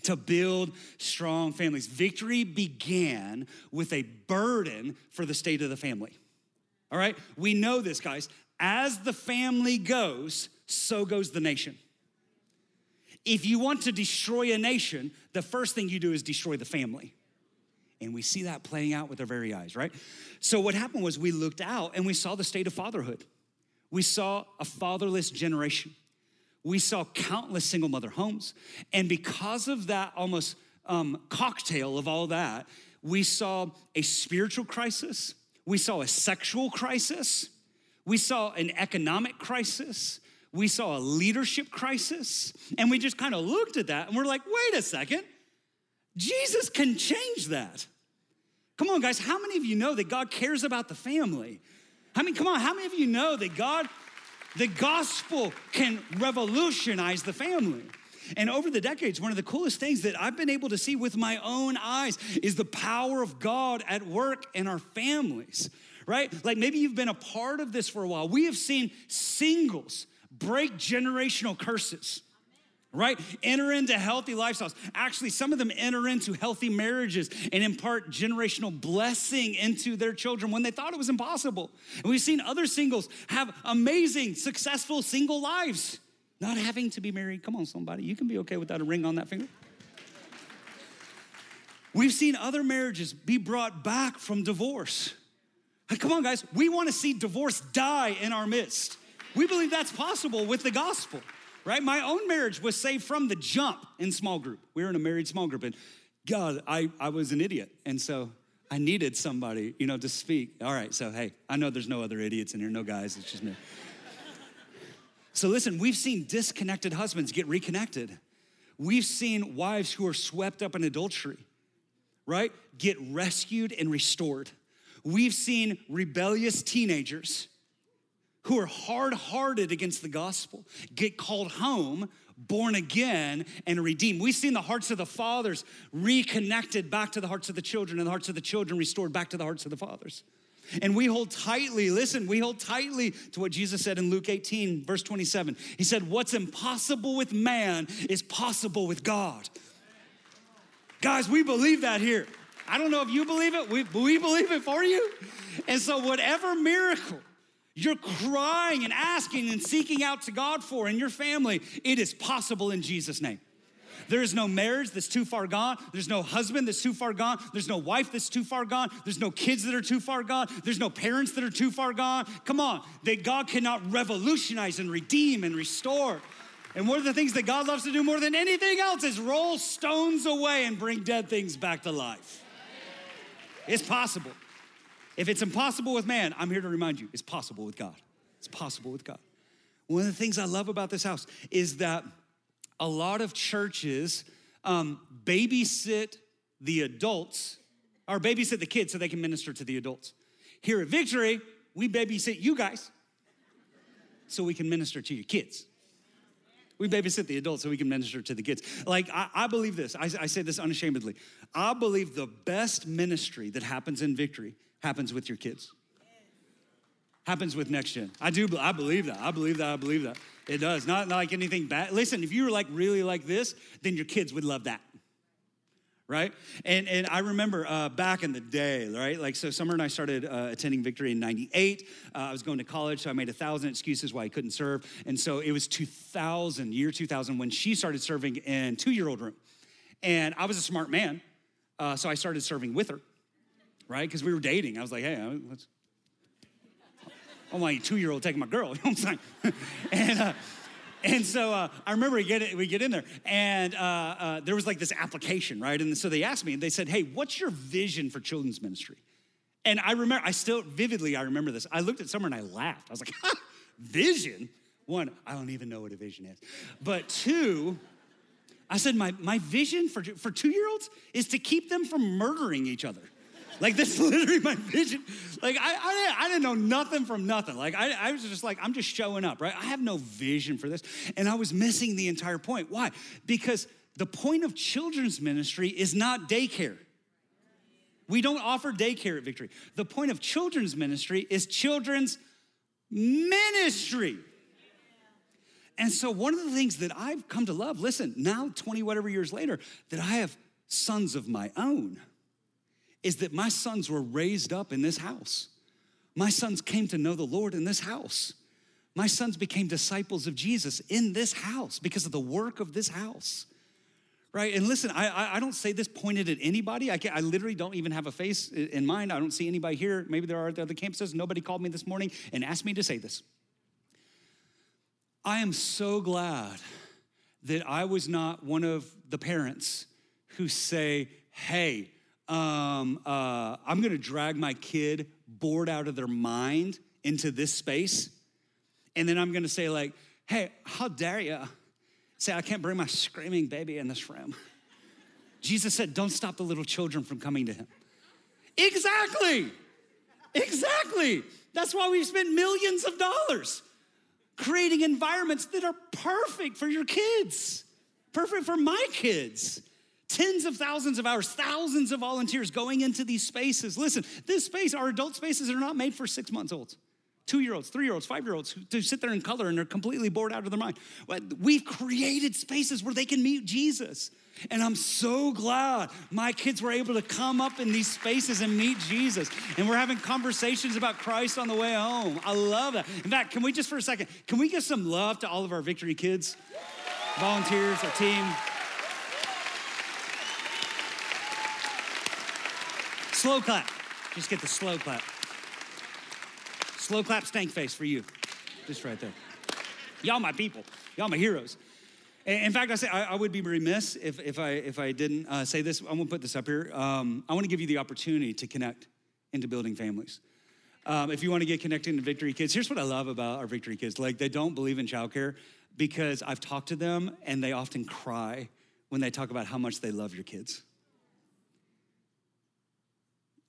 To build strong families. Victory began with a burden for the state of the family. All right? We know this, guys. As the family goes, so goes the nation. If you want to destroy a nation, the first thing you do is destroy the family. And we see that playing out with our very eyes, right? So, what happened was we looked out and we saw the state of fatherhood. We saw a fatherless generation. We saw countless single mother homes. And because of that almost um, cocktail of all that, we saw a spiritual crisis, we saw a sexual crisis, we saw an economic crisis, we saw a leadership crisis, and we just kind of looked at that and we're like, wait a second, Jesus can change that. Come on, guys, how many of you know that God cares about the family? I mean, come on, how many of you know that God, the gospel can revolutionize the family? And over the decades, one of the coolest things that I've been able to see with my own eyes is the power of God at work in our families, right? Like maybe you've been a part of this for a while. We have seen singles break generational curses right? Enter into healthy lifestyles. Actually, some of them enter into healthy marriages and impart generational blessing into their children when they thought it was impossible. And we've seen other singles have amazing, successful single lives, not having to be married. Come on, somebody, you can be okay without a ring on that finger. We've seen other marriages be brought back from divorce. Come on, guys, we want to see divorce die in our midst. We believe that's possible with the gospel, right? My own marriage was saved from the jump in small group. We were in a married small group, and God, I, I was an idiot. And so I needed somebody, you know, to speak. All right, so hey, I know there's no other idiots in here, no guys, it's just me. So listen, we've seen disconnected husbands get reconnected. We've seen wives who are swept up in adultery, right, get rescued and restored. We've seen rebellious teenagers who are hard hearted against the gospel get called home, born again, and redeemed. We've seen the hearts of the fathers reconnected back to the hearts of the children, and the hearts of the children restored back to the hearts of the fathers. And we hold tightly, listen, we hold tightly to what Jesus said in Luke 18, verse 27. He said, What's impossible with man is possible with God. Guys, we believe that here. I don't know if you believe it, we, we believe it for you. And so, whatever miracle you're crying and asking and seeking out to God for in your family, it is possible in Jesus' name. There is no marriage that's too far gone. There's no husband that's too far gone. There's no wife that's too far gone. There's no kids that are too far gone. There's no parents that are too far gone. Come on, that God cannot revolutionize and redeem and restore. And one of the things that God loves to do more than anything else is roll stones away and bring dead things back to life. It's possible. If it's impossible with man, I'm here to remind you it's possible with God. It's possible with God. One of the things I love about this house is that a lot of churches um, babysit the adults or babysit the kids so they can minister to the adults. Here at Victory, we babysit you guys so we can minister to your kids. We babysit the adults so we can minister to the kids. Like, I, I believe this, I, I say this unashamedly. I believe the best ministry that happens in victory happens with your kids. Happens with next gen. I do, I believe that. I believe that. I believe that. It does. Not, not like anything bad. Listen, if you were like really like this, then your kids would love that right? And and I remember uh, back in the day, right? Like so, Summer and I started uh, attending Victory in '98. Uh, I was going to college, so I made a thousand excuses why I couldn't serve, and so it was 2000, year 2000, when she started serving in two-year-old room, and I was a smart man, uh, so I started serving with her, right? Because we were dating. I was like, hey, let's. I'm like two-year-old taking my girl, you know what I'm saying? and. Uh, and so uh, I remember we get, it, we get in there, and uh, uh, there was like this application, right? And so they asked me, and they said, "Hey, what's your vision for children's ministry?" And I remember, I still vividly, I remember this. I looked at someone and I laughed. I was like, ha, "Vision? One, I don't even know what a vision is, but two, I said, my, my vision for, for two year olds is to keep them from murdering each other. Like, this is literally my vision. Like, I, I, I didn't know nothing from nothing. Like, I, I was just like, I'm just showing up, right? I have no vision for this. And I was missing the entire point. Why? Because the point of children's ministry is not daycare. We don't offer daycare at Victory. The point of children's ministry is children's ministry. And so, one of the things that I've come to love, listen, now 20 whatever years later, that I have sons of my own is that my sons were raised up in this house. My sons came to know the Lord in this house. My sons became disciples of Jesus in this house because of the work of this house. Right? And listen, I, I, don't say this pointed at anybody. I, I literally don't even have a face in mind. I don't see anybody here. Maybe there are at the other campuses. Nobody called me this morning and asked me to say this. I am so glad that I was not one of the parents who say, hey, um, uh, I'm gonna drag my kid bored out of their mind into this space. And then I'm gonna say, like, hey, how dare you say I can't bring my screaming baby in this room? Jesus said, don't stop the little children from coming to him. Exactly. Exactly. That's why we've spent millions of dollars creating environments that are perfect for your kids, perfect for my kids. Tens of thousands of hours, thousands of volunteers going into these spaces. Listen, this space, our adult spaces are not made for six months olds, two year olds, three year olds, five year olds to sit there and color and they're completely bored out of their mind. We've created spaces where they can meet Jesus. And I'm so glad my kids were able to come up in these spaces and meet Jesus. And we're having conversations about Christ on the way home. I love that. In fact, can we just for a second, can we give some love to all of our Victory kids, volunteers, our team? Slow clap. Just get the slow clap. Slow clap stank face for you. Just right there. Y'all my people. Y'all my heroes. In fact, I say I, would be remiss if, if I if I didn't uh, say this. I'm gonna put this up here. Um, I want to give you the opportunity to connect into building families. Um, if you want to get connected into Victory Kids, here's what I love about our Victory Kids. Like they don't believe in childcare because I've talked to them and they often cry when they talk about how much they love your kids.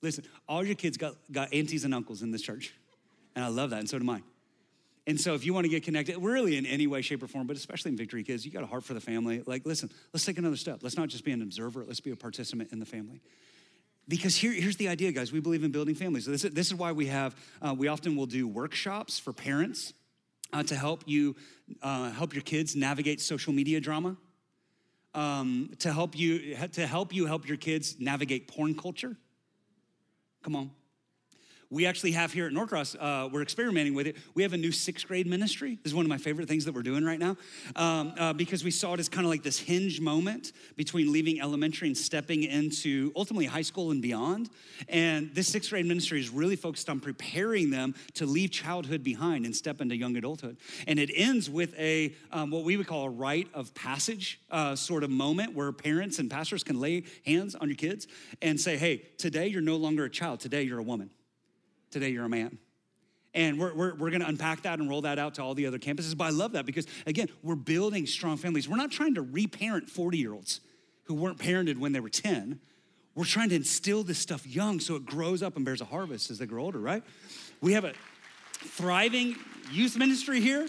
Listen, all your kids got, got aunties and uncles in this church. And I love that, and so do mine. And so if you want to get connected, really in any way, shape, or form, but especially in Victory Kids, you got a heart for the family. Like, listen, let's take another step. Let's not just be an observer, let's be a participant in the family. because here, here's the idea, guys. We believe in building families. So this, is, this is why we have, uh, we often will do workshops for parents uh, to help you, uh, help your kids navigate social media drama, um, to help you, to help you help your kids navigate porn culture. Come on. We actually have here at Norcross, uh, we're experimenting with it. We have a new sixth grade ministry. This is one of my favorite things that we're doing right now um, uh, because we saw it as kind of like this hinge moment between leaving elementary and stepping into ultimately high school and beyond. And this sixth grade ministry is really focused on preparing them to leave childhood behind and step into young adulthood. And it ends with a um, what we would call a rite of passage uh, sort of moment where parents and pastors can lay hands on your kids and say, hey, today you're no longer a child, today you're a woman today you're a man. And we're, we're, we're gonna unpack that and roll that out to all the other campuses. But I love that because, again, we're building strong families. We're not trying to reparent 40 year olds who weren't parented when they were 10. We're trying to instill this stuff young so it grows up and bears a harvest as they grow older, right? We have a thriving youth ministry here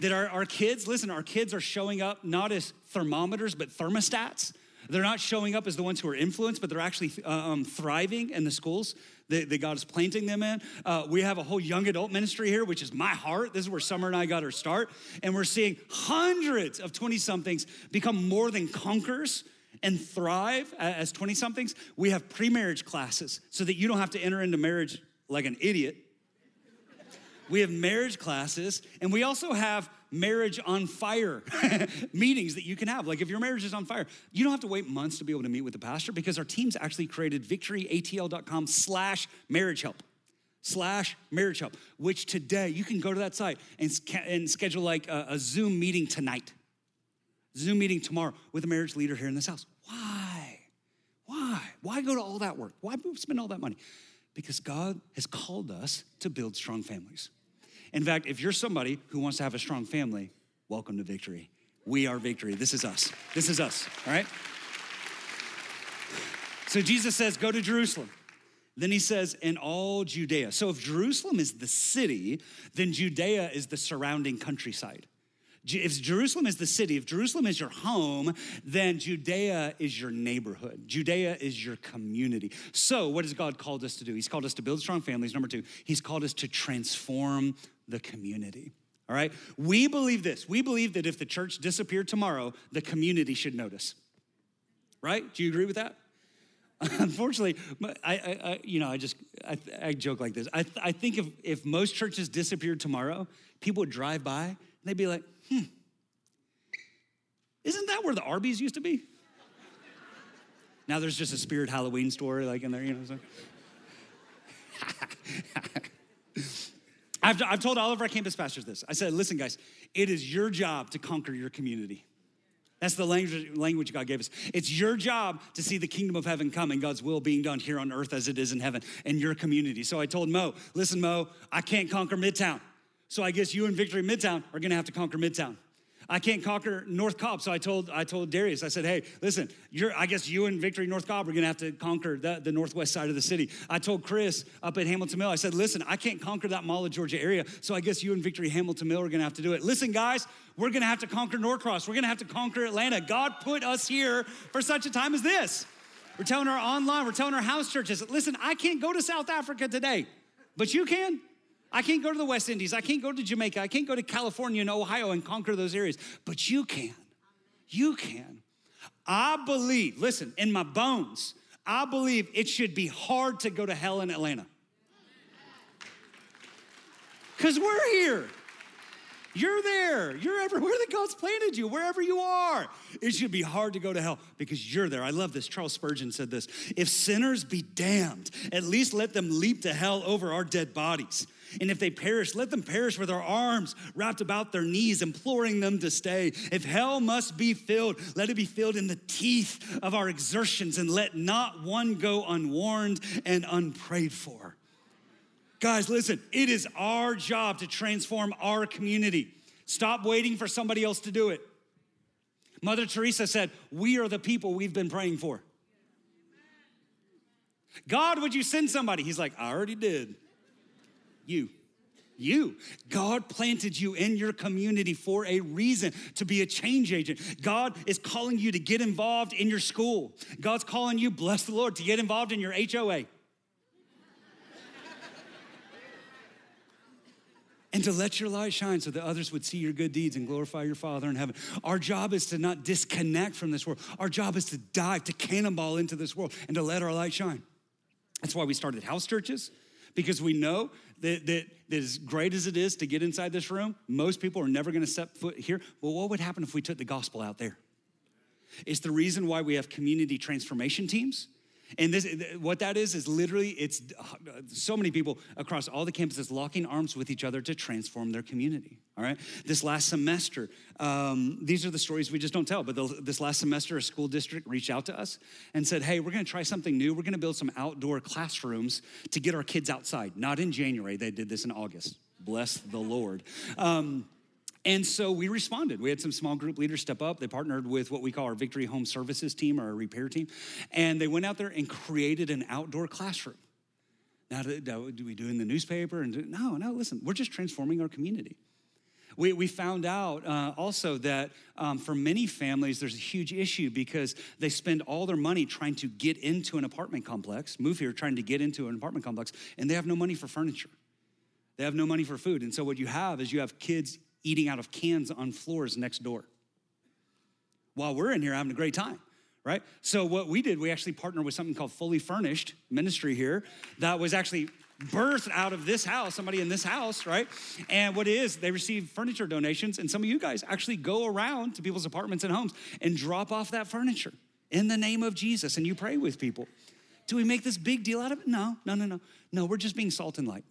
that our, our kids, listen, our kids are showing up not as thermometers, but thermostats. They're not showing up as the ones who are influenced, but they're actually uh, um, thriving in the schools that, that God is planting them in. Uh, we have a whole young adult ministry here, which is my heart. This is where Summer and I got our start. And we're seeing hundreds of 20 somethings become more than conquerors and thrive as 20 somethings. We have pre marriage classes so that you don't have to enter into marriage like an idiot. We have marriage classes, and we also have marriage on fire meetings that you can have. Like if your marriage is on fire, you don't have to wait months to be able to meet with the pastor because our team's actually created victoryatl.com slash marriage help slash marriage help, which today you can go to that site and, and schedule like a, a Zoom meeting tonight, Zoom meeting tomorrow with a marriage leader here in this house. Why? Why? Why go to all that work? Why spend all that money? Because God has called us to build strong families. In fact, if you're somebody who wants to have a strong family, welcome to victory. We are victory. This is us. This is us, all right? So Jesus says, Go to Jerusalem. Then he says, in all Judea. So if Jerusalem is the city, then Judea is the surrounding countryside. If Jerusalem is the city, if Jerusalem is your home, then Judea is your neighborhood. Judea is your community. So, what has God called us to do? He's called us to build strong families. Number two, He's called us to transform the community. All right? We believe this. We believe that if the church disappeared tomorrow, the community should notice. Right? Do you agree with that? Unfortunately, I, I, I, you know, I just, I, I joke like this. I, I think if, if most churches disappeared tomorrow, people would drive by and they'd be like, hmm, isn't that where the Arby's used to be? now there's just a spirit Halloween store like in there, you know. So. I've, I've told all of our campus pastors this. I said, listen, guys, it is your job to conquer your community. That's the language, language God gave us. It's your job to see the kingdom of heaven come and God's will being done here on earth as it is in heaven in your community. So I told Mo, listen, Mo, I can't conquer Midtown. So I guess you and Victory Midtown are gonna have to conquer Midtown. I can't conquer North Cobb. So I told I told Darius, I said, hey, listen, you're I guess you and Victory North Cobb are gonna have to conquer the, the northwest side of the city. I told Chris up at Hamilton Mill, I said, listen, I can't conquer that Mall of Georgia area. So I guess you and Victory Hamilton Mill are gonna have to do it. Listen, guys, we're gonna have to conquer Norcross. We're gonna have to conquer Atlanta. God put us here for such a time as this. We're telling our online, we're telling our house churches, listen, I can't go to South Africa today, but you can. I can't go to the West Indies. I can't go to Jamaica. I can't go to California and Ohio and conquer those areas. But you can. You can. I believe, listen, in my bones, I believe it should be hard to go to hell in Atlanta. Because we're here. You're there. You're everywhere that God's planted you, wherever you are. It should be hard to go to hell because you're there. I love this. Charles Spurgeon said this If sinners be damned, at least let them leap to hell over our dead bodies. And if they perish, let them perish with our arms wrapped about their knees, imploring them to stay. If hell must be filled, let it be filled in the teeth of our exertions, and let not one go unwarned and unprayed for. Guys, listen, it is our job to transform our community. Stop waiting for somebody else to do it. Mother Teresa said, We are the people we've been praying for. God, would you send somebody? He's like, I already did. You. You. God planted you in your community for a reason to be a change agent. God is calling you to get involved in your school. God's calling you, bless the Lord, to get involved in your HOA. and to let your light shine so that others would see your good deeds and glorify your Father in heaven. Our job is to not disconnect from this world. Our job is to dive, to cannonball into this world and to let our light shine. That's why we started house churches, because we know that, that, that as great as it is to get inside this room, most people are never gonna step foot here. Well, what would happen if we took the gospel out there? It's the reason why we have community transformation teams. And this, what that is, is literally, it's so many people across all the campuses locking arms with each other to transform their community. All right. This last semester, um, these are the stories we just don't tell. But the, this last semester, a school district reached out to us and said, "Hey, we're going to try something new. We're going to build some outdoor classrooms to get our kids outside. Not in January. They did this in August. Bless the Lord." Um, and so we responded. We had some small group leaders step up. They partnered with what we call our Victory Home Services team or our repair team. And they went out there and created an outdoor classroom. Now, do we do in the newspaper? And do, no, no, listen, we're just transforming our community. We, we found out uh, also that um, for many families, there's a huge issue because they spend all their money trying to get into an apartment complex, move here trying to get into an apartment complex, and they have no money for furniture. They have no money for food. And so what you have is you have kids eating out of cans on floors next door. While we're in here having a great time right? So what we did we actually partnered with something called fully furnished ministry here that was actually birthed out of this house somebody in this house right? And what it is they receive furniture donations and some of you guys actually go around to people's apartments and homes and drop off that furniture in the name of jesus and you pray with people. Do we make this big deal out of it? No no no no. No we're just being salt and light.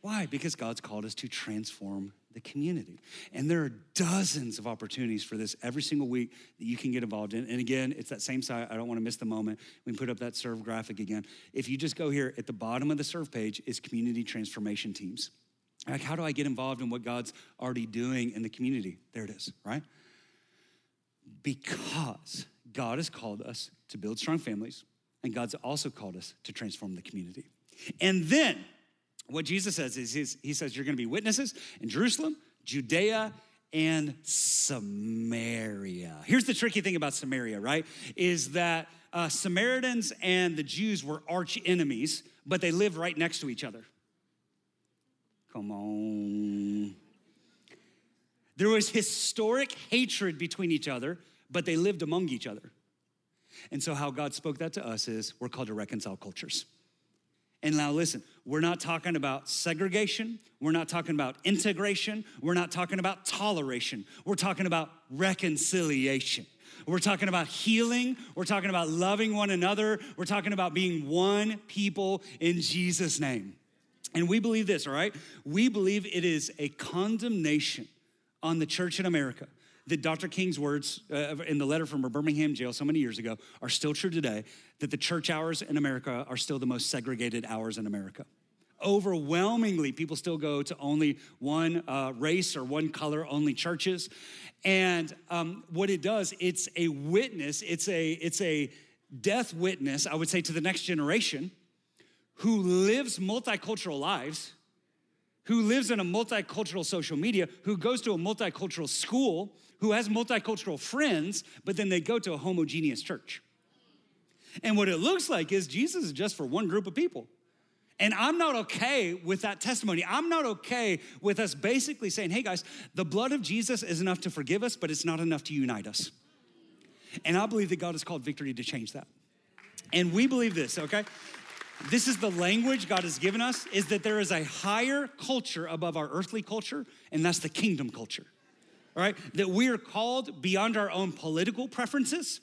Why? Because god's called us to transform the community. And there are dozens of opportunities for this every single week that you can get involved in. And again, it's that same site. I don't want to miss the moment. We can put up that serve graphic again. If you just go here at the bottom of the serve page is community transformation teams. Like, how do I get involved in what God's already doing in the community? There it is, right? Because God has called us to build strong families, and God's also called us to transform the community. And then what Jesus says is he says, You're going to be witnesses in Jerusalem, Judea, and Samaria. Here's the tricky thing about Samaria, right? Is that uh, Samaritans and the Jews were arch enemies, but they lived right next to each other. Come on. There was historic hatred between each other, but they lived among each other. And so, how God spoke that to us is we're called to reconcile cultures. And now listen, we're not talking about segregation. We're not talking about integration. We're not talking about toleration. We're talking about reconciliation. We're talking about healing. We're talking about loving one another. We're talking about being one people in Jesus' name. And we believe this, all right? We believe it is a condemnation on the church in America that Dr. King's words uh, in the letter from a Birmingham jail so many years ago are still true today that the church hours in America are still the most segregated hours in America. Overwhelmingly, people still go to only one uh, race or one color only churches. And um, what it does, it's a witness, it's a, it's a death witness, I would say, to the next generation who lives multicultural lives who lives in a multicultural social media, who goes to a multicultural school, who has multicultural friends, but then they go to a homogeneous church. And what it looks like is Jesus is just for one group of people. And I'm not okay with that testimony. I'm not okay with us basically saying, hey guys, the blood of Jesus is enough to forgive us, but it's not enough to unite us. And I believe that God has called victory to change that. And we believe this, okay? This is the language God has given us is that there is a higher culture above our earthly culture, and that's the kingdom culture. All right? That we are called beyond our own political preferences,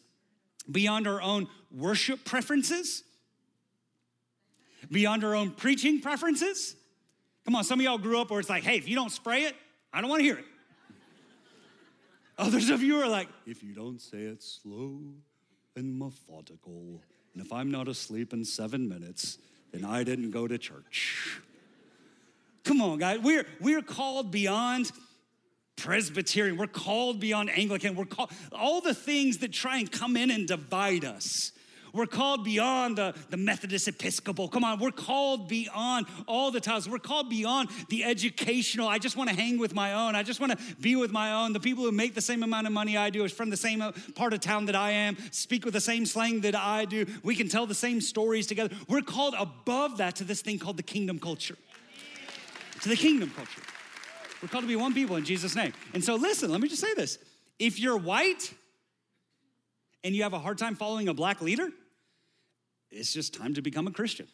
beyond our own worship preferences, beyond our own preaching preferences. Come on, some of y'all grew up where it's like, hey, if you don't spray it, I don't want to hear it. Others of you are like, if you don't say it slow and methodical, and if I'm not asleep in seven minutes, then I didn't go to church. Come on, guys. We're, we're called beyond Presbyterian. We're called beyond Anglican. We're called all the things that try and come in and divide us. We're called beyond the, the Methodist Episcopal. Come on, we're called beyond all the titles. We're called beyond the educational. I just want to hang with my own. I just want to be with my own. The people who make the same amount of money I do is from the same uh, part of town that I am, speak with the same slang that I do. We can tell the same stories together. We're called above that to this thing called the kingdom culture. To the kingdom culture. We're called to be one people in Jesus' name. And so, listen, let me just say this. If you're white and you have a hard time following a black leader, it's just time to become a Christian.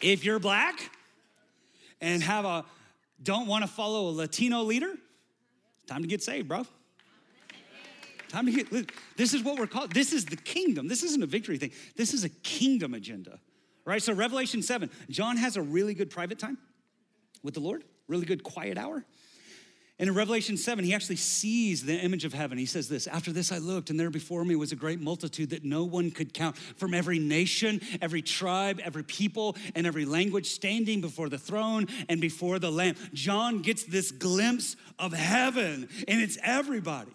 if you're black and have a don't want to follow a Latino leader, time to get saved, bro. Time to get this is what we're called. This is the kingdom. This isn't a victory thing. This is a kingdom agenda. Right? So Revelation 7, John has a really good private time with the Lord, really good quiet hour. And in Revelation 7, he actually sees the image of heaven. He says this After this, I looked, and there before me was a great multitude that no one could count from every nation, every tribe, every people, and every language standing before the throne and before the Lamb. John gets this glimpse of heaven, and it's everybody.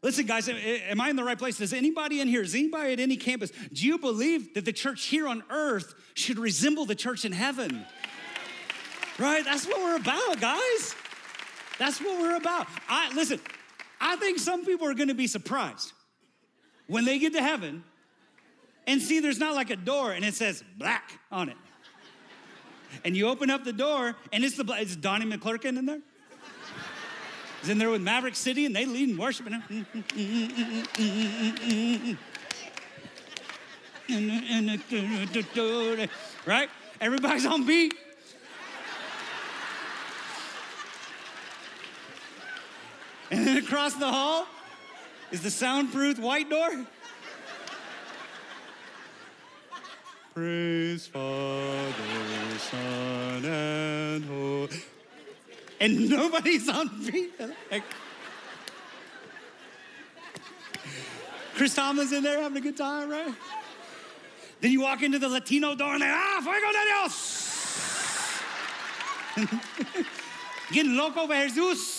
Listen, guys, am I in the right place? Does anybody in here, is anybody at any campus, do you believe that the church here on earth should resemble the church in heaven? Right? That's what we're about, guys. That's what we're about. I listen, I think some people are gonna be surprised when they get to heaven and see there's not like a door and it says black on it. And you open up the door and it's the it's Donnie McClurkin in there. He's in there with Maverick City and they lead and worship. Him. right? Everybody's on beat. And then across the hall is the soundproof white door. Praise Father, Son, and Holy. And nobody's on beat. Like, Chris Tomlin in there having a good time, right? Then you walk into the Latino door and they, ah, fuego de Dios. Getting loco Jesus.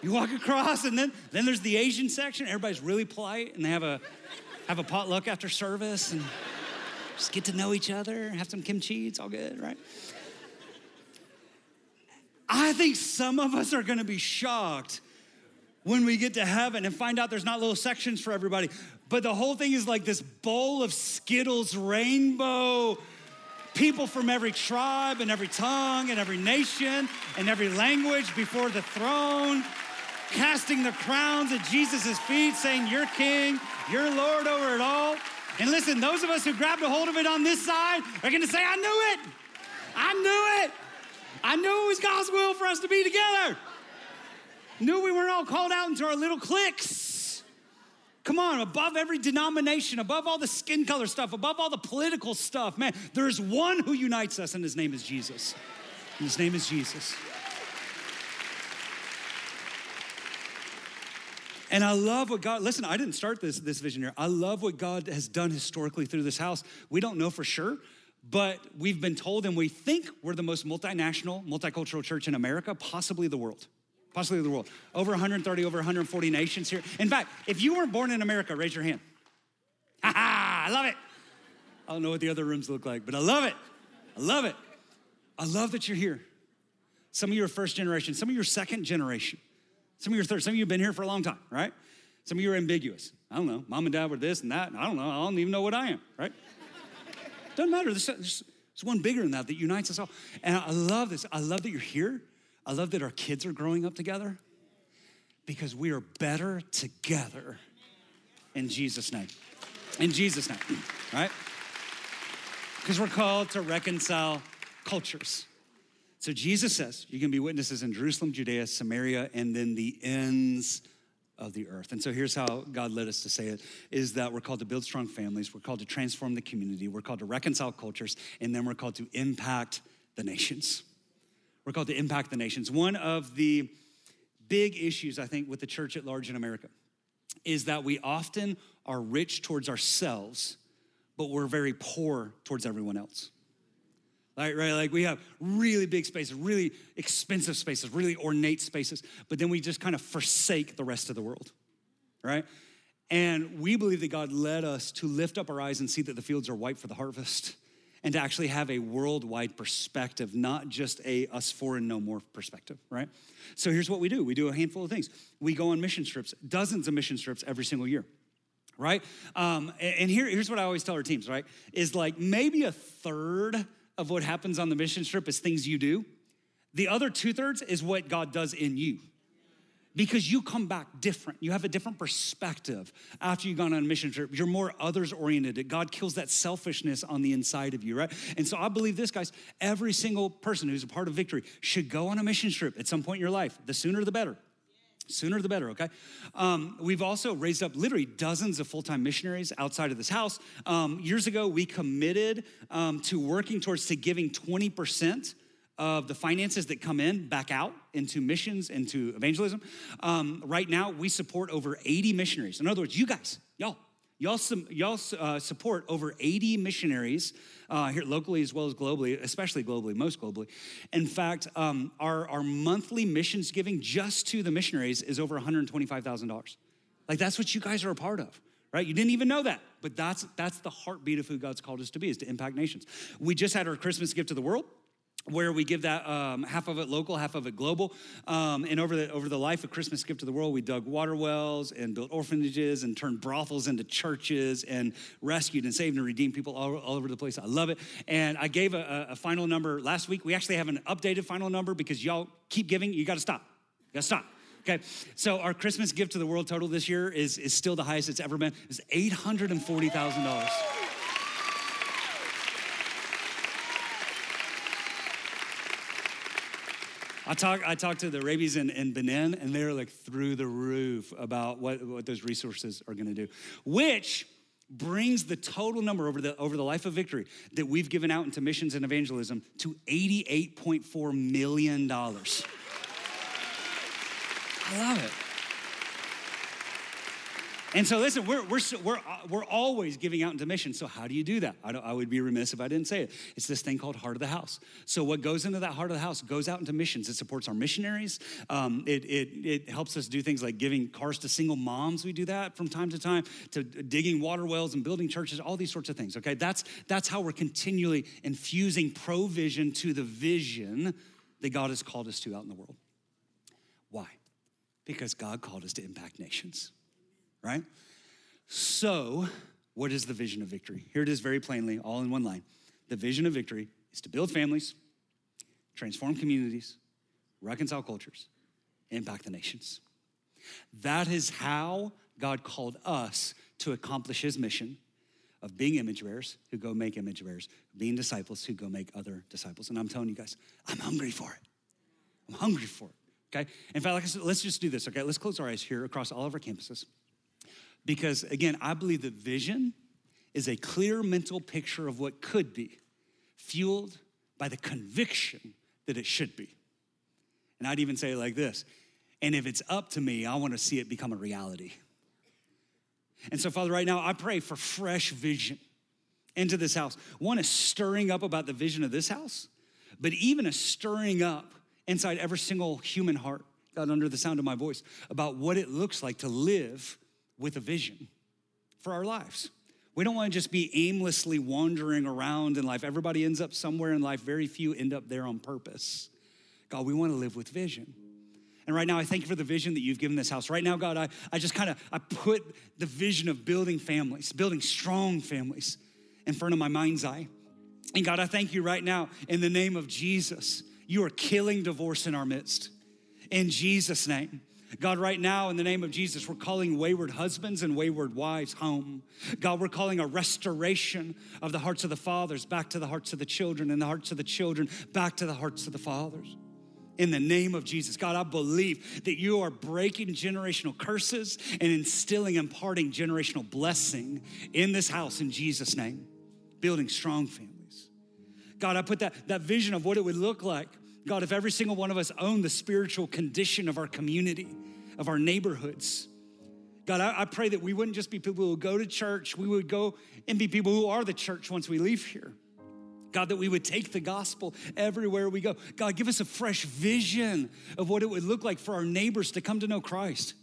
You walk across, and then, then there's the Asian section. Everybody's really polite, and they have a, have a potluck after service, and just get to know each other, have some kimchi, it's all good, right? I think some of us are gonna be shocked when we get to heaven and find out there's not little sections for everybody, but the whole thing is like this bowl of Skittles rainbow. People from every tribe and every tongue and every nation and every language before the throne casting the crowns at Jesus' feet, saying, You're king, you're Lord over it all. And listen, those of us who grabbed a hold of it on this side are gonna say, I knew it. I knew it. I knew it was God's will for us to be together. Knew we weren't all called out into our little cliques. Come on, above every denomination, above all the skin color stuff, above all the political stuff, man, there's one who unites us, and his name is Jesus. And his name is Jesus. And I love what God, listen, I didn't start this, this vision here. I love what God has done historically through this house. We don't know for sure, but we've been told and we think we're the most multinational, multicultural church in America, possibly the world. Possibly the world. Over 130, over 140 nations here. In fact, if you weren't born in America, raise your hand. Ha ha, I love it. I don't know what the other rooms look like, but I love it. I love it. I love that you're here. Some of you are first generation, some of you are second generation. Some of you are third. Some of you have been here for a long time, right? Some of you are ambiguous. I don't know. Mom and dad were this and that. And I don't know. I don't even know what I am, right? Doesn't matter. There's, there's, there's one bigger than that that unites us all. And I love this. I love that you're here. I love that our kids are growing up together because we are better together in Jesus' name. In Jesus' name, right? Because we're called to reconcile cultures. So Jesus says, You can be witnesses in Jerusalem, Judea, Samaria, and then the ends of the earth. And so here's how God led us to say it is that we're called to build strong families, we're called to transform the community, we're called to reconcile cultures, and then we're called to impact the nations. We're called to impact the nations. One of the big issues, I think, with the church at large in America is that we often are rich towards ourselves, but we're very poor towards everyone else. Right, right, like we have really big spaces, really expensive spaces, really ornate spaces, but then we just kind of forsake the rest of the world, right? And we believe that God led us to lift up our eyes and see that the fields are white for the harvest and to actually have a worldwide perspective, not just a us four and no more perspective, right? So here's what we do we do a handful of things. We go on mission trips, dozens of mission trips every single year right? Um, and here, here's what I always tell our teams, right? Is like maybe a third of what happens on the mission trip is things you do. The other two thirds is what God does in you. Because you come back different. You have a different perspective after you've gone on a mission trip. You're more others oriented. God kills that selfishness on the inside of you, right? And so I believe this, guys, every single person who's a part of victory should go on a mission trip at some point in your life. The sooner the better. Sooner the better, okay? Um, we've also raised up literally dozens of full time missionaries outside of this house. Um, years ago, we committed um, to working towards to giving 20% of the finances that come in back out into missions, into evangelism. Um, right now, we support over 80 missionaries. In other words, you guys, y'all, Y'all, y'all uh, support over 80 missionaries uh, here locally as well as globally, especially globally, most globally. In fact, um, our, our monthly missions giving just to the missionaries is over $125,000. Like that's what you guys are a part of, right? You didn't even know that, but that's, that's the heartbeat of who God's called us to be, is to impact nations. We just had our Christmas gift to the world where we give that um, half of it local, half of it global. Um, and over the, over the life of Christmas Gift to the World, we dug water wells and built orphanages and turned brothels into churches and rescued and saved and redeemed people all, all over the place. I love it. And I gave a, a, final number last week. We actually have an updated final number because y'all keep giving. You got to stop. You got to stop. Okay, so our Christmas gift to the world total this year is, is still the highest it's ever been. It's $840,000. I talked I talked to the rabies in, in Benin, and they're like through the roof about what, what those resources are gonna do, which brings the total number over the, over the life of victory that we've given out into missions and evangelism to $88.4 million. I love it. And so, listen, we're, we're, we're, we're always giving out into mission. So, how do you do that? I, I, would be remiss if I didn't say it. It's this thing called Heart of the House. So, what goes into that Heart of the House goes out into missions. It supports our missionaries. Um, it, it, it helps us do things like giving cars to single moms. We do that from time to time, to digging water wells and building churches, all these sorts of things, okay? That's, that's how we're continually infusing provision to the vision that God has called us to out in the world. Why? Because God called us to impact nations right? So, what is the vision of victory? Here it is very plainly, all in one line. The vision of victory is to build families, transform communities, reconcile cultures, impact the nations. That is how God called us to accomplish his mission of being image bearers who go make image bearers, being disciples who go make other disciples. And I'm telling you guys, I'm hungry for it. I'm hungry for it. Okay? In fact, like I said, let's just do this, okay? Let's close our eyes here across all of our campuses. Because again, I believe that vision is a clear mental picture of what could be, fueled by the conviction that it should be. And I'd even say it like this and if it's up to me, I want to see it become a reality. And so, Father, right now, I pray for fresh vision into this house. One is stirring up about the vision of this house, but even a stirring up inside every single human heart, God, under the sound of my voice, about what it looks like to live with a vision for our lives. We don't want to just be aimlessly wandering around in life. Everybody ends up somewhere in life, very few end up there on purpose. God, we want to live with vision. And right now, I thank you for the vision that you've given this house. Right now, God, I, I just kind of I put the vision of building families, building strong families in front of my mind's eye. And God, I thank you right now in the name of Jesus. You are killing divorce in our midst. In Jesus' name. God, right now, in the name of Jesus, we're calling wayward husbands and wayward wives home. God, we're calling a restoration of the hearts of the fathers back to the hearts of the children, and the hearts of the children back to the hearts of the fathers. In the name of Jesus, God, I believe that you are breaking generational curses and instilling, imparting generational blessing in this house in Jesus' name, building strong families. God, I put that, that vision of what it would look like God, if every single one of us owned the spiritual condition of our community, of our neighborhoods, God, I, I, pray that we wouldn't just be people who go to church, we would go and be people who are the church once we leave here. God, that we would take the gospel everywhere we go. God, give us a fresh vision of what it would look like for our neighbors to come to know Christ.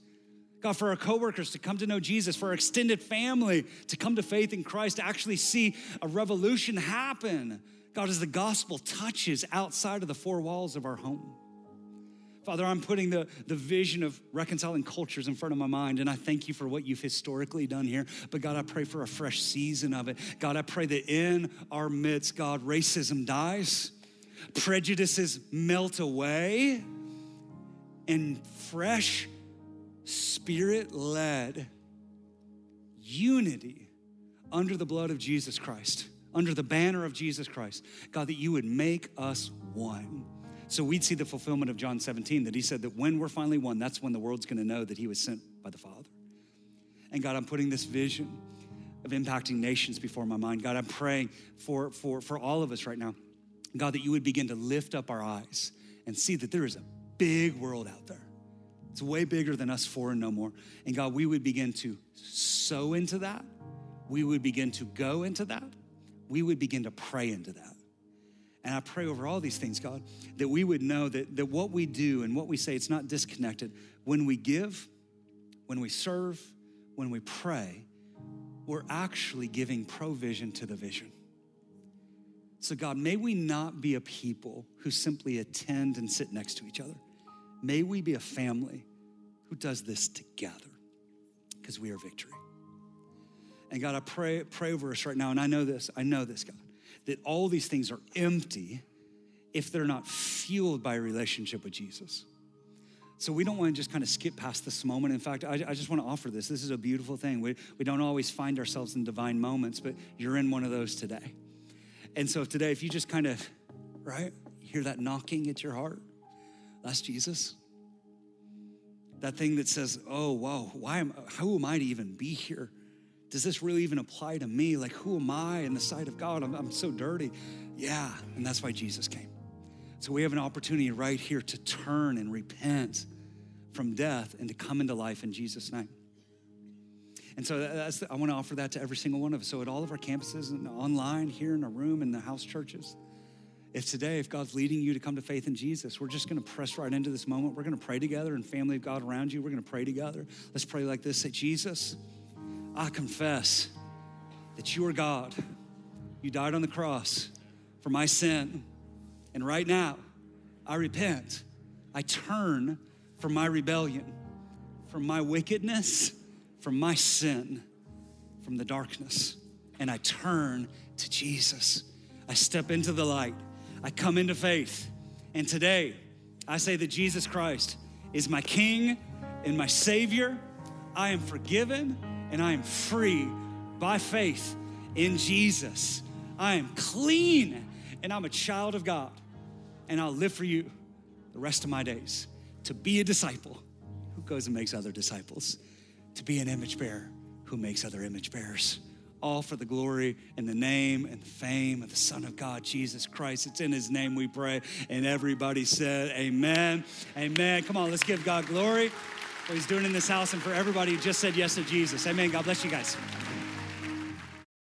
God, for our coworkers to come to know Jesus, for our extended family to come to faith in Christ, to actually see a revolution happen. God, as the gospel touches outside of the four walls of our home. Father, I'm putting the, the vision of reconciling cultures in front of my mind, and I thank you for what you've historically done here. But God, I pray for a fresh season of it. God, I pray that in our midst, God, racism dies, prejudices melt away, and fresh, spirit led unity under the blood of Jesus Christ, under the banner of Jesus Christ. God, that you would make us one. So we'd see the fulfillment of John 17 that he said that when we're finally one, that's when the world's gonna know that he was sent by the Father. And God, I'm putting this vision of impacting nations before my mind. God, I'm praying for, for, for all of us right now. God, that you would begin to lift up our eyes and see that there is a big world out there. It's way bigger than us four and no more. And God, we would begin to sow into that. We would begin to go into that. We would begin to pray into that. And I pray over all these things, God, that we would know that, that what we do and what we say, it's not disconnected. When we give, when we serve, when we pray, we're actually giving provision to the vision. So, God, may we not be a people who simply attend and sit next to each other. May we be a family who does this together because we are victory. And God, I pray, pray over us right now, and I know this, I know this, God, that all these things are empty if they're not fueled by a relationship with Jesus. So we don't want to just kind of skip past this moment. In fact, I, I just want to offer this. This is a beautiful thing. We, we don't always find ourselves in divine moments, but you're in one of those today. And so today, if you just kind of, right, hear that knocking at your heart, that's Jesus. That thing that says, oh, wow, why am, who am I to even be here? Does this really even apply to me? Like, who am I in the sight of God? I'm, I'm so dirty. Yeah, and that's why Jesus came. So we have an opportunity right here to turn and repent from death and to come into life in Jesus' name. And so that's, I want to offer that to every single one of us. So at all of our campuses and online, here in our room, in the house churches, if today, if God's leading you to come to faith in Jesus, we're just going to press right into this moment. We're going to pray together and family of God around you. We're going to pray together. Let's pray like this. Say, Jesus, I confess that you are God. You died on the cross for my sin. And right now, I repent. I turn from my rebellion, from my wickedness, from my sin, from the darkness. And I turn to Jesus. I step into the light. I come into faith. And today, I say that Jesus Christ is my King and my Savior. I am forgiven and I am free by faith in Jesus. I am clean and I'm a child of God. And I'll live for you the rest of my days to be a disciple who goes and makes other disciples, to be an image bearer who makes other image bearers all for the glory and the name and the fame of the Son of God, Jesus Christ. It's in His name we pray. And everybody said, Amen. Amen. Come on, let's give God glory for He's doing in this house and for everybody who just said yes to Jesus. Amen. God bless you guys.